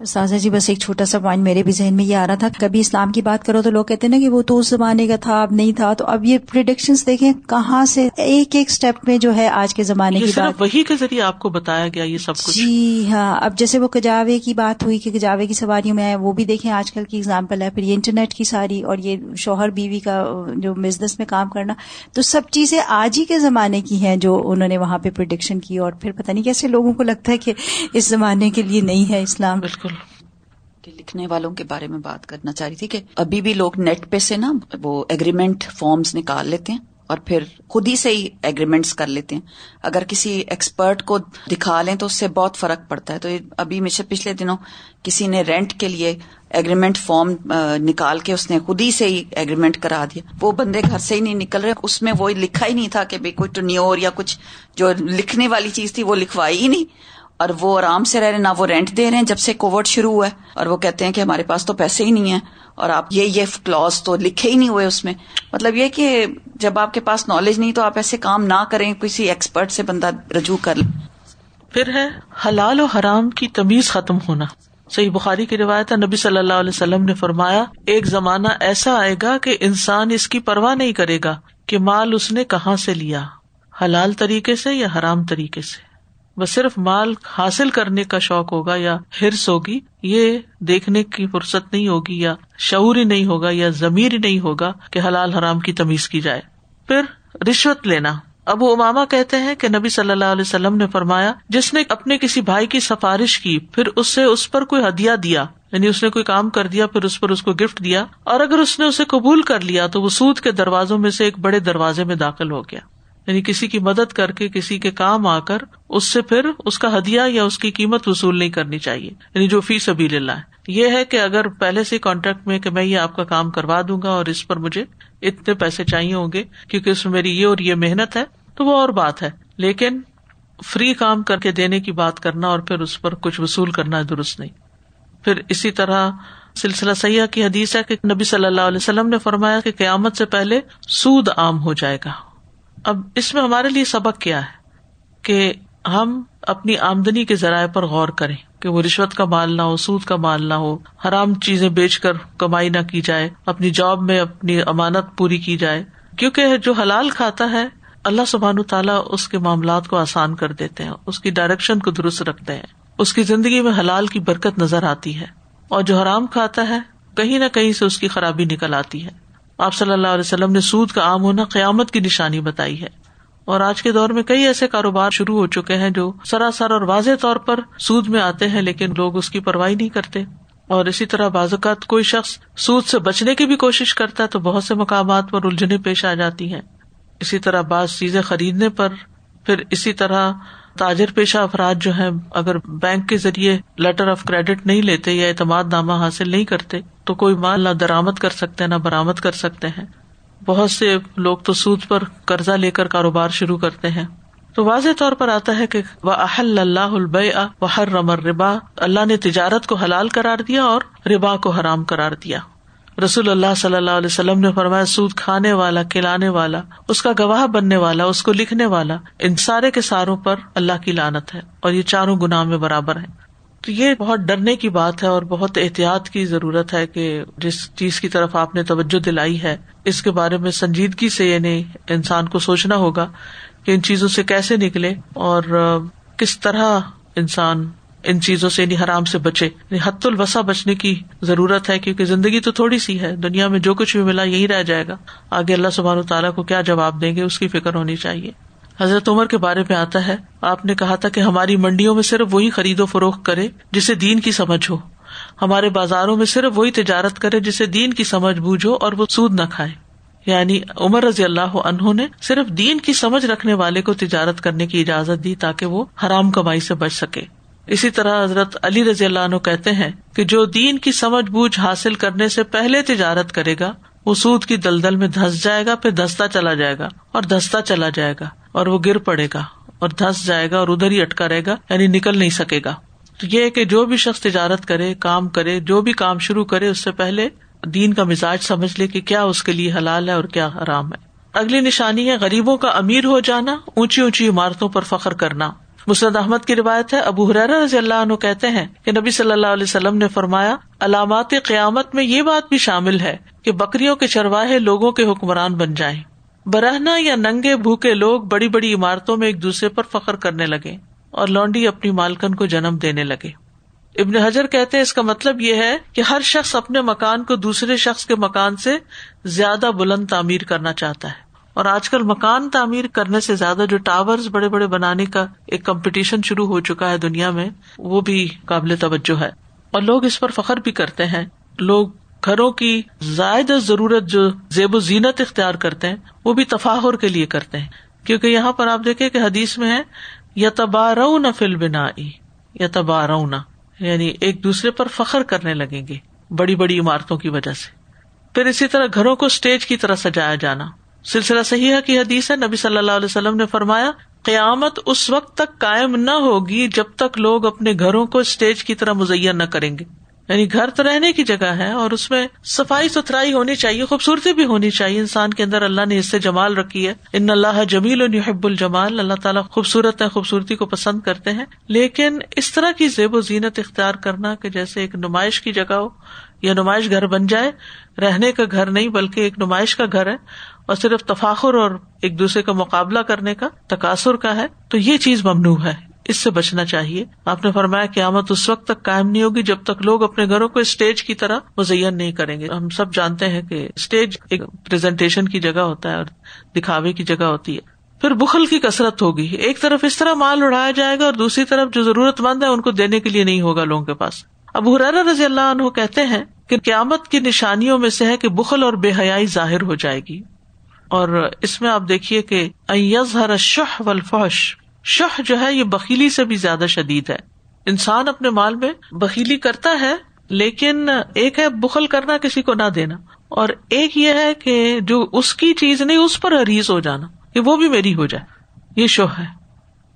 سازا جی بس ایک چھوٹا سا پوائنٹ میرے بھی ذہن میں یہ آ رہا تھا۔ کبھی اسلام کی بات کرو تو لوگ کہتے ہیں نا کہ وہ تو اس زمانے کا تھا اب نہیں تھا۔ تو اب یہ پرڈکشن دیکھیں کہاں سے ایک ایک اسٹیپ میں جو ہے آج کے زمانے کی بات۔ وہی کے ذریعے آپ کو بتایا گیا یہ سب کچھ۔ جی ہاں اب جیسے وہ کجاوے کی بات ہوئی کہ کجاوے کی سواریوں میں وہ بھی دیکھیں آج کل کی اگزامپل ہے۔ پھر یہ انٹرنیٹ کی ساری اور یہ شوہر بیوی کا جو بزنس میں کام کرنا تو سب چیزیں آج ہی کے زمانے کی ہیں جو انہوں نے وہاں پہ پرڈکشن کی۔ اور پھر پتہ نہیں کیسے لوگوں کو لگتا ہے کہ اس زمانے کے لیے نہیں ہے اسلام۔ بالکل۔ لکھنے والوں کے بارے میں بات کرنا چاہ رہی تھی کہ ابھی بھی لوگ نیٹ پہ سے نا وہ اگریمنٹ فارمز نکال لیتے ہیں اور پھر خود ہی سے ہی اگریمنٹس کر لیتے ہیں۔ اگر کسی ایکسپرٹ کو دکھا لیں تو اس سے بہت فرق پڑتا ہے۔ تو ابھی مجھے پچھلے دنوں کسی نے رینٹ کے لیے اگریمنٹ فارم نکال کے اس نے خود ہی سے ہی اگریمنٹ کرا دیا۔ وہ بندے گھر سے ہی نہیں نکل رہے۔ اس میں وہ لکھا ہی نہیں تھا کہ بھائی کوئی ٹنیور یا کچھ جو لکھنے والی چیز تھی وہ لکھوائی ہی نہیں۔ اور وہ آرام سے رہ رہے نہ وہ رینٹ دے رہے ہیں جب سے کووڈ شروع ہوا ہے۔ اور وہ کہتے ہیں کہ ہمارے پاس تو پیسے ہی نہیں ہیں۔ اور آپ یہ یہ کلوز تو لکھے ہی نہیں ہوئے اس میں۔ مطلب یہ کہ جب آپ کے پاس نالج نہیں تو آپ ایسے کام نہ کریں، کسی ایکسپرٹ سے بندہ رجوع کر لیں پھر ہے، حلال و حرام کی تمیز ختم ہونا۔ صحیح بخاری کی روایت نبی صلی اللہ علیہ وسلم نے فرمایا، ایک زمانہ ایسا آئے گا کہ انسان اس کی پرواہ نہیں کرے گا کہ مال اس نے کہاں سے لیا۔ حلال طریقے سے یا حرام طریقے سے؟ بس صرف مال حاصل کرنے کا شوق ہوگا یا ہرس ہوگی، یہ دیکھنے کی فرصت نہیں ہوگی یا شعور ہی نہیں ہوگا یا ضمیر ہی نہیں ہوگا کہ حلال حرام کی تمیز کی جائے۔ پھر رشوت لینا۔ ابو اماما کہتے ہیں کہ نبی صلی اللہ علیہ وسلم نے فرمایا، جس نے اپنے کسی بھائی کی سفارش کی، پھر اس سے اس پر کوئی ہدیہ دیا یعنی اس نے کوئی کام کر دیا، پھر اس پر اس کو گفٹ دیا، اور اگر اس نے اسے قبول کر لیا تو وہ سود کے دروازوں میں سے ایک بڑے دروازے میں داخل ہو گیا۔ یعنی کسی کی مدد کر کے کسی کے کام آ کر اس سے پھر اس کا ہدیہ یا اس کی قیمت وصول نہیں کرنی چاہیے۔ یعنی جو فیس ابھی للہ ہے۔ یہ ہے کہ اگر پہلے سے کانٹریکٹ میں کہ میں یہ آپ کا کام کروا دوں گا اور اس پر مجھے اتنے پیسے چاہیے ہوں گے کیونکہ اس میں میری یہ اور یہ محنت ہے، تو وہ اور بات ہے۔ لیکن فری کام کر کے دینے کی بات کرنا اور پھر اس پر کچھ وصول کرنا درست نہیں۔ پھر اسی طرح سلسلہ سیاح کی حدیث ہے کہ نبی صلی اللہ علیہ وسلم نے فرمایا کہ قیامت سے پہلے سود عام ہو جائے گا۔ اب اس میں ہمارے لیے سبق کیا ہے کہ ہم اپنی آمدنی کے ذرائع پر غور کریں کہ وہ رشوت کا مال نہ ہو، سود کا مال نہ ہو، حرام چیزیں بیچ کر کمائی نہ کی جائے، اپنی جاب میں اپنی امانت پوری کی جائے، کیونکہ جو حلال کھاتا ہے، اللہ سبحان تعالیٰ اس کے معاملات کو آسان کر دیتے ہیں، اس کی ڈائریکشن کو درست رکھتے ہیں، اس کی زندگی میں حلال کی برکت نظر آتی ہے، اور جو حرام کھاتا ہے، کہیں نہ کہیں سے اس کی خرابی نکل آتی ہے۔ آپ صلی اللہ علیہ وسلم نے سود کا عام ہونا قیامت کی نشانی بتائی ہے۔ اور آج کے دور میں کئی ایسے کاروبار شروع ہو چکے ہیں جو سراسر اور واضح طور پر سود میں آتے ہیں، لیکن لوگ اس کی پرواہی نہیں کرتے۔ اور اسی طرح بعض اوقات کوئی شخص سود سے بچنے کی بھی کوشش کرتا ہے تو بہت سے مقامات پر الجھنے پیش آ جاتی ہیں۔ اسی طرح بعض چیزیں خریدنے پر پھر اسی طرح تاجر پیشہ افراد جو ہے اگر بینک کے ذریعے لیٹر آف کریڈٹ نہیں لیتے یا اعتماد نامہ حاصل نہیں کرتے تو کوئی مال نہ درامد کر سکتے، نہ برامد کر سکتے ہیں۔ بہت سے لوگ تو سود پر قرضہ لے کر کاروبار شروع کرتے ہیں۔ تو واضح طور پر آتا ہے کہ وہ احل اللہ الب و ہر رمر ربا اللہ نے تجارت کو حلال کرار دیا اور ربا کو حرام کرار دیا۔ رسول اللہ صلی اللہ علیہ وسلم نے فرمایا، سود کھانے والا، کھلانے والا، اس کا گواہ بننے والا، اس کو لکھنے والا، ان سارے کے ساروں پر اللہ کی لانت ہے اور یہ چاروں گنا میں برابر ہے تو یہ بہت ڈرنے کی بات ہے اور بہت احتیاط کی ضرورت ہے کہ جس چیز کی طرف آپ نے توجہ دلائی ہے، اس کے بارے میں سنجیدگی سے یعنی انسان کو سوچنا ہوگا کہ ان چیزوں سے کیسے نکلے اور کس طرح انسان ان چیزوں سے یعنی حرام سے بچے۔ یعنی حت الوسا بچنے کی ضرورت ہے، کیونکہ زندگی تو تھوڑی سی ہے، دنیا میں جو کچھ بھی ملا یہی رہ جائے گا۔ آگے اللہ سبحان تعالیٰ کو کیا جواب دیں گے، اس کی فکر ہونی چاہیے۔ حضرت عمر کے بارے میں آتا ہے، آپ نے کہا تھا کہ ہماری منڈیوں میں صرف وہی خرید و فروخت کرے جسے دین کی سمجھ ہو۔ ہمارے بازاروں میں صرف وہی تجارت کرے جسے دین کی سمجھ بوجھو اور وہ سود نہ کھائے۔ یعنی عمر رضی اللہ عنہ نے صرف دین کی سمجھ رکھنے والے کو تجارت کرنے کی اجازت دی تاکہ وہ حرام کمائی سے بچ سکے۔ اسی طرح حضرت علی رضی اللہ عنہ کہتے ہیں کہ جو دین کی سمجھ بوجھ حاصل کرنے سے پہلے تجارت کرے گا، وہ سود کی دلدل میں دھس جائے گا، پھر دستا چلا جائے گا اور دستا چلا جائے گا۔ اور وہ گر پڑے گا اور دھس جائے گا اور ادھر ہی اٹکا رہے گا یعنی نکل نہیں سکے گا۔ تو یہ کہ جو بھی شخص تجارت کرے، کام کرے، جو بھی کام شروع کرے، اس سے پہلے دین کا مزاج سمجھ لے کہ کیا اس کے لیے حلال ہے اور کیا حرام ہے۔ اگلی نشانی ہے غریبوں کا امیر ہو جانا، اونچی اونچی عمارتوں پر فخر کرنا۔ مسرد احمد کی روایت ہے، ابو حرار رضی اللہ عنہ کہتے ہیں کہ نبی صلی اللہ علیہ وسلم نے فرمایا، علامات قیامت میں یہ بات بھی شامل ہے کہ بکریوں کے چرواہے لوگوں کے حکمران بن جائیں۔ برہنا یا ننگے بھوکے لوگ بڑی بڑی عمارتوں میں ایک دوسرے پر فخر کرنے لگے اور لونڈی اپنی مالکن کو جنم دینے لگے۔ ابن حجر کہتے اس کا مطلب یہ ہے کہ ہر شخص اپنے مکان کو دوسرے شخص کے مکان سے زیادہ بلند تعمیر کرنا چاہتا ہے۔ اور آج کل مکان تعمیر کرنے سے زیادہ جو ٹاور بڑے بڑے بنانے کا ایک کمپٹیشن شروع ہو چکا ہے دنیا میں، وہ بھی قابل توجہ ہے۔ اور لوگ اس پر فخر بھی کرتے ہیں۔ لوگ گھروں کی زائد ضرورت جو زیب و زینت اختیار کرتے ہیں، وہ بھی تفاہر کے لیے کرتے ہیں۔ کیونکہ یہاں پر آپ دیکھیں کہ حدیث میں ہے یا تبار فل بنا یا تبار یعنی ایک دوسرے پر فخر کرنے لگیں گے بڑی بڑی عمارتوں کی وجہ سے۔ پھر اسی طرح گھروں کو اسٹیج کی طرح سجایا جانا۔ سلسلہ صحیح کی حدیث ہے، نبی صلی اللہ علیہ وسلم نے فرمایا، قیامت اس وقت تک قائم نہ ہوگی جب تک لوگ اپنے گھروں کو اسٹیج کی طرح مزین نہ کریں گے۔ یعنی گھر تو رہنے کی جگہ ہے اور اس میں صفائی ستھرائی ہونی چاہیے، خوبصورتی بھی ہونی چاہیے۔ انسان کے اندر اللہ نے اس سے جمال رکھی ہے۔ ان اللہ جمیل یحب الجمال، اللہ تعالیٰ خوبصورت ہے، خوبصورتی کو پسند کرتے ہیں۔ لیکن اس طرح کی زیب و زینت اختیار کرنا کہ جیسے ایک نمائش کی جگہ ہو یا نمائش گھر بن جائے، رہنے کا گھر نہیں بلکہ ایک نمائش کا گھر ہے اور صرف تفاخر اور ایک دوسرے کا مقابلہ کرنے کا تقاصر کا ہے، تو یہ چیز ممنوع ہے۔ اس سے بچنا چاہیے۔ آپ نے فرمایا قیامت اس وقت تک قائم نہیں ہوگی جب تک لوگ اپنے گھروں کو اسٹیج کی طرح مزین نہیں کریں گے۔ ہم سب جانتے ہیں کہ اسٹیج ایک پرزنٹیشن کی جگہ ہوتا ہے اور دکھاوے کی جگہ ہوتی ہے۔ پھر بخل کی کسرت ہوگی۔ ایک طرف اس طرح مال اڑایا جائے گا اور دوسری طرف جو ضرورت مند ہے ان کو دینے کے لیے نہیں ہوگا لوگوں کے پاس۔ اب حرار رضی اللہ عنہ کہتے ہیں کہ قیامت کی نشانیوں میں سے ہے کہ بخل اور بے حیائی ظاہر ہو جائے گی۔ اور اس میں آپ دیکھیے کہ ہر شہ ولفش شہ جو ہے یہ بکیلی سے بھی زیادہ شدید ہے۔ انسان اپنے مال میں بکیلی کرتا ہے، لیکن ایک ہے بخل کرنا، کسی کو نہ دینا۔ اور ایک یہ ہے کہ جو اس کی چیز نہیں، اس پر حریض ہو جانا۔ کہ وہ بھی میری ہو جائے۔ یہ شوہ ہے۔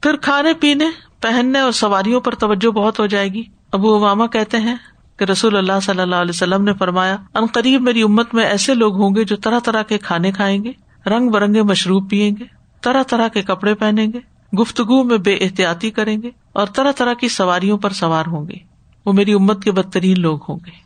پھر کھانے پینے، پہننے اور سواریوں پر توجہ بہت ہو جائے گی۔ ابو اماما کہتے ہیں کہ رسول اللہ صلی اللہ علیہ وسلم نے فرمایا، ان قریب میری امت میں ایسے لوگ ہوں گے جو طرح طرح کے کھانے کھائیں گے، رنگ برنگے مشروب پیئیں گے، طرح طرح کے کپڑے پہنیں گے۔ گفتگو میں بے احتیاطی کریں گے اور طرح طرح کی سواریوں پر سوار ہوں گے۔ وہ میری امت کے بدترین لوگ ہوں گے۔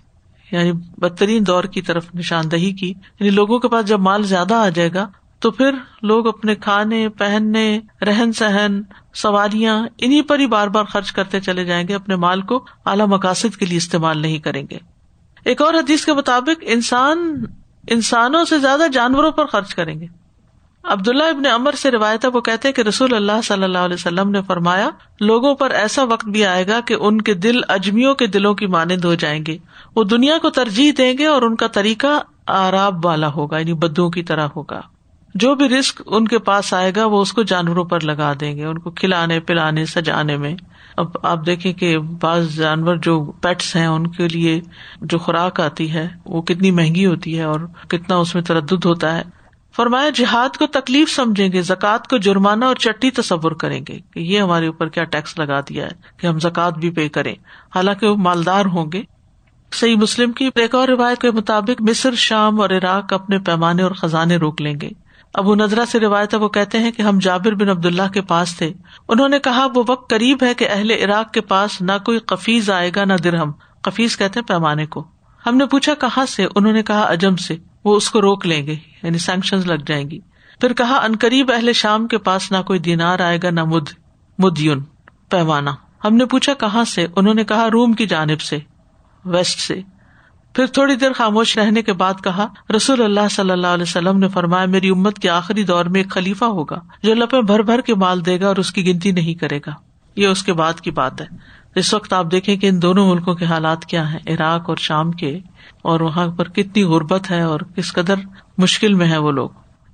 یعنی بدترین دور کی طرف نشاندہی کی۔ یعنی لوگوں کے پاس جب مال زیادہ آ جائے گا تو پھر لوگ اپنے کھانے، پہننے، رہن سہن، سواریاں انہیں پر ہی بار بار خرچ کرتے چلے جائیں گے، اپنے مال کو اعلی مقاصد کے لیے استعمال نہیں کریں گے۔ ایک اور حدیث کے مطابق انسان، انسانوں سے زیادہ جانوروں پر خرچ کریں گے۔ عبداللہ ابن امر سے روایت ہے، وہ کہتے کہ رسول اللہ صلی اللہ علیہ وسلم نے فرمایا، لوگوں پر ایسا وقت بھی آئے گا کہ ان کے دل اجمیوں کے دلوں کی مانند ہو جائیں گے۔ وہ دنیا کو ترجیح دیں گے اور ان کا طریقہ آراب والا ہوگا یعنی بدو کی طرح ہوگا۔ جو بھی رسک ان کے پاس آئے گا، وہ اس کو جانوروں پر لگا دیں گے، ان کو کھلانے، پلانے، سجانے میں۔ اب آپ دیکھیں کہ بعض جانور جو پیٹس ہیں، ان کے لیے جو خوراک آتی ہے، وہ کتنی مہنگی ہوتی ہے اور کتنا اس میں تردد ہوتا ہے۔ فرمایا، جہاد کو تکلیف سمجھیں گے، زکوٰۃ کو جرمانہ اور چٹی تصور کریں گے کہ یہ ہمارے اوپر کیا ٹیکس لگا دیا ہے کہ ہم زکوٰۃ بھی پے کریں۔ حالانکہ وہ مالدار ہوں گے۔ صحیح مسلم کی ایک اور روایت کے مطابق، مصر، شام اور عراق اپنے پیمانے اور خزانے روک لیں گے۔ ابو نظرا سے روایت وہ کہتے ہیں کہ ہم جابر بن عبد اللہ کے پاس تھے۔ انہوں نے کہا، وہ وقت قریب ہے کہ اہل عراق کے پاس نہ کوئی قفیز آئے گا نہ درہم۔ قفیز کہتے ہیں پیمانے کو۔ ہم نے پوچھا، کہاں سے؟ انہوں نے کہا اجم سے۔ وہ اس کو روک لیں گے یعنی سینکشن لگ جائیں گی۔ پھر کہا انقریب اہل شام کے پاس نہ کوئی دینار آئے گا، نہ مد، مدیون پیمانہ ہم نے پوچھا، کہاں سے؟ انہوں نے کہا، روم کی جانب سے، ویسٹ سے۔ پھر تھوڑی دیر خاموش رہنے کے بعد کہا، رسول اللہ صلی اللہ علیہ وسلم نے فرمایا، میری امت کے آخری دور میں ایک خلیفہ ہوگا، جو لپے بھر بھر کے مال دے گا اور اس کی گنتی نہیں کرے گا۔ یہ اس کے بعد کی بات ہے۔ اس وقت آپ دیکھیں کہ ان دونوں ملکوں کے حالات کیا ہیں، عراق اور شام کے، اور وہاں پر کتنی غربت ہے اور کس قدر مشکل میں ہے وہ لوگ۔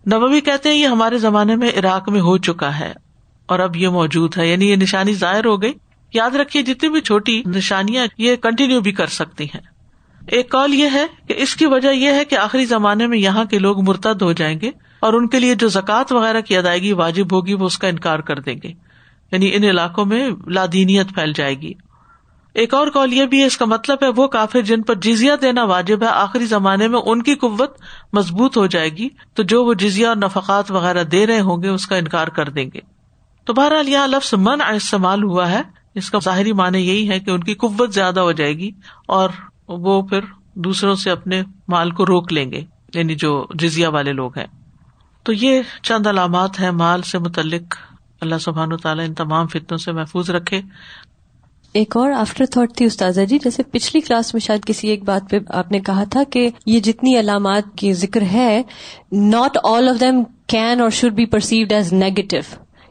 نبوی کہتے ہیں یہ ہمارے زمانے میں عراق میں ہو چکا ہے، اور اب یہ موجود ہے۔ یعنی یہ نشانی ظاہر ہو گئی۔ یاد رکھیے، جتنی بھی چھوٹی نشانیاں یہ کنٹینیو بھی کر سکتی ہیں۔ ایک کال یہ ہے کہ اس کی وجہ یہ ہے کہ آخری زمانے میں یہاں کے لوگ مرتد ہو جائیں گے اور ان کے لیے جو زکوٰۃ وغیرہ کی ادائیگی واجب ہوگی وہ اس کا انکار کر دیں گے۔ یعنی ان علاقوں میں لادینیت پھیل جائے گی۔ ایک اور کال یہ بھی ہے، اس کا مطلب ہے وہ کافی جن پر جزیا دینا واجب ہے، آخری زمانے میں ان کی قوت مضبوط ہو جائے گی۔ تو جو وہ جزیا اور نفقات وغیرہ دے رہے ہوں گے، اس کا انکار کر دیں گے۔ تو بہرحال یہاں لفظ من استعمال ہوا ہے۔ اس کا ظاہری معنی یہی ہے کہ ان کی قوت زیادہ ہو جائے گی اور وہ پھر دوسروں سے اپنے مال کو روک لیں گے یعنی جو جزیا والے لوگ ہیں۔ تو یہ چند علامات ہیں مال سے متعلق۔ اللہ سبحان و تعالیٰ ان تمام فتنوں سے محفوظ رکھے۔ ایک اور آفٹر تھاٹ تھی استاذہ جی جیسے پچھلی کلاس میں شاید کسی ایک بات پہ آپ نے کہا تھا کہ یہ جتنی علامات کی ذکر ہے not all of them can اور should be perceived as negative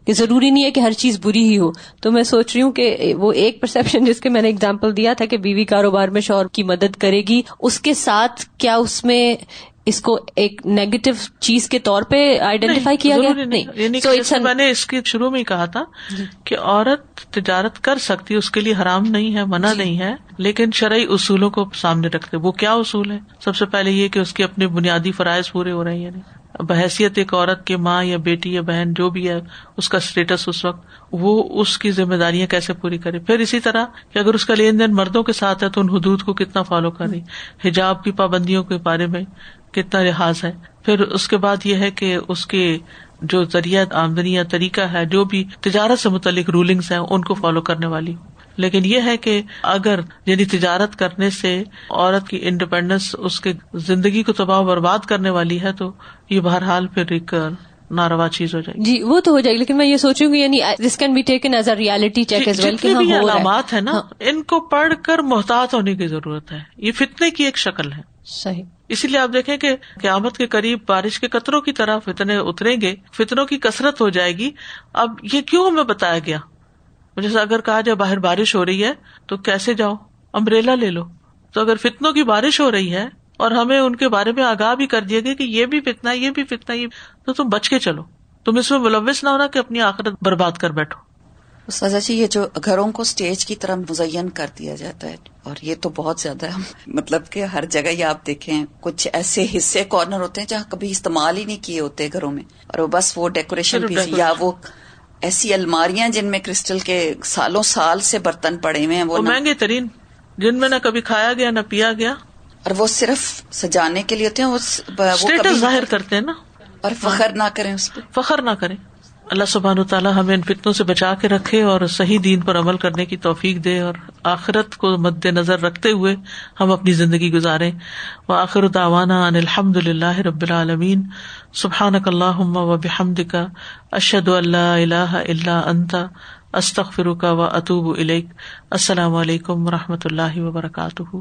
کہ ضروری نہیں ہے کہ ہر چیز بری ہی ہو۔ تو میں سوچ رہی ہوں کہ وہ ایک پرسپشن جس کے میں نے اگزامپل دیا تھا کہ بیوی کاروبار میں شور کی مدد کرے گی، اس کے ساتھ کیا اس میں اس کو ایک نیگیٹو چیز کے طور پہ آئیڈینٹیفائی کیا گیا نہیں میں نے اس کے شروع میں کہا تھا جی۔ کہ عورت تجارت کر سکتی اس کے لیے حرام نہیں ہے منع جی۔ نہیں ہے لیکن شرعی اصولوں کو سامنے رکھتے وہ کیا اصول ہے سب سے پہلے یہ کہ اس کے اپنے بنیادی فرائض پورے ہو رہے ہیں بحثیت ایک عورت کے ماں یا بیٹی یا بہن جو بھی ہے، اس کا اسٹیٹس اس وقت، وہ اس کی ذمہ داریاں کیسے پوری کرے؟ پھر اسی طرح کہ اگر اس کا لین دین مردوں کے ساتھ ہے تو ان حدود کو کتنا فالو کرے؟ حجاب کی پابندیوں کے بارے میں کتنا لحاظ ہے؟ پھر اس کے بعد یہ ہے کہ اس کے جو ذریعہ، آمدنی یا طریقہ ہے، جو بھی تجارت سے متعلق رولنگس ہیں، ان کو فالو کرنے والی لیکن یہ ہے کہ اگر یعنی تجارت کرنے سے عورت کی انڈیپینڈینس اس کے زندگی کو تباہ برباد کرنے والی ہے تو یہ بہرحال پھر ایک ناروا چیز ہو جائے گی۔ جی وہ تو ہو جائے گی لیکن میں یہ سوچوں گی یعنی this can be taken as a reality check as well علامات ہے نا ہاں۔ ان کو پڑھ کر محتاط ہونے کی ضرورت ہے۔ یہ فتنے کی ایک شکل ہے۔ صحیح۔ اسی لیے آپ دیکھیں کہ قیامت کے قریب بارش کے قطروں کی طرح فتنے اتریں گے فتنوں کی کثرت ہو جائے گی۔ اب یہ کیوں ہمیں بتایا گیا؟ جیسے اگر کہا جائے باہر بارش ہو رہی ہے تو کیسے جاؤ؟ امبریلا لے لو۔ تو اگر فتنوں کی بارش ہو رہی ہے اور ہمیں ان کے بارے میں آگاہ بھی کر دیا گیا کہ یہ بھی فتنا یہ بھی فتنا یہ تو تم بچ کے چلو۔ تم اس میں ملوث نہ ہونا کہ اپنی آخرت برباد کر بیٹھو۔ سزا جی یہ جو گھروں کو اسٹیج کی طرح مزین کر دیا جاتا ہے اور یہ تو بہت زیادہ مطلب کہ ہر جگہ یہ آپ دیکھیں کچھ ایسے حصے کارنر ہوتے ہیں جہاں کبھی استعمال ہی نہیں کیے ہوتے گھروں میں اور وہ بس وہ ڈیکوریشن پیس یا وہ ایسی الماریاں جن میں کرسٹل کے سالوں سال سے برتن پڑے ہوئے ہیں وہ مہنگے ترین جن میں نہ کبھی کھایا گیا نہ پیا گیا۔ اور وہ صرف سجانے کے لیے ہوتے ہیں وہ ظاہر کرتے ہیں نا۔ اور فخر نہ کریں اس پہ۔ فخر نہ کریں۔ اللہ سبحان و تعالیٰ ہمیں ان فتنوں سے بچا کے رکھے اور صحیح دین پر عمل کرنے کی توفیق دے اور آخرت کو مد نظر رکھتے ہوئے ہم اپنی زندگی گزارے و آخر داوانا ان الحمد اللہ رب العالمین۔ سبحان اللہ و بحمد کا اشد اللہ اللہ اللہ انتا استخ فرقہ و اطوب السلام علیکم و رحمۃ اللہ وبرکاتہ۔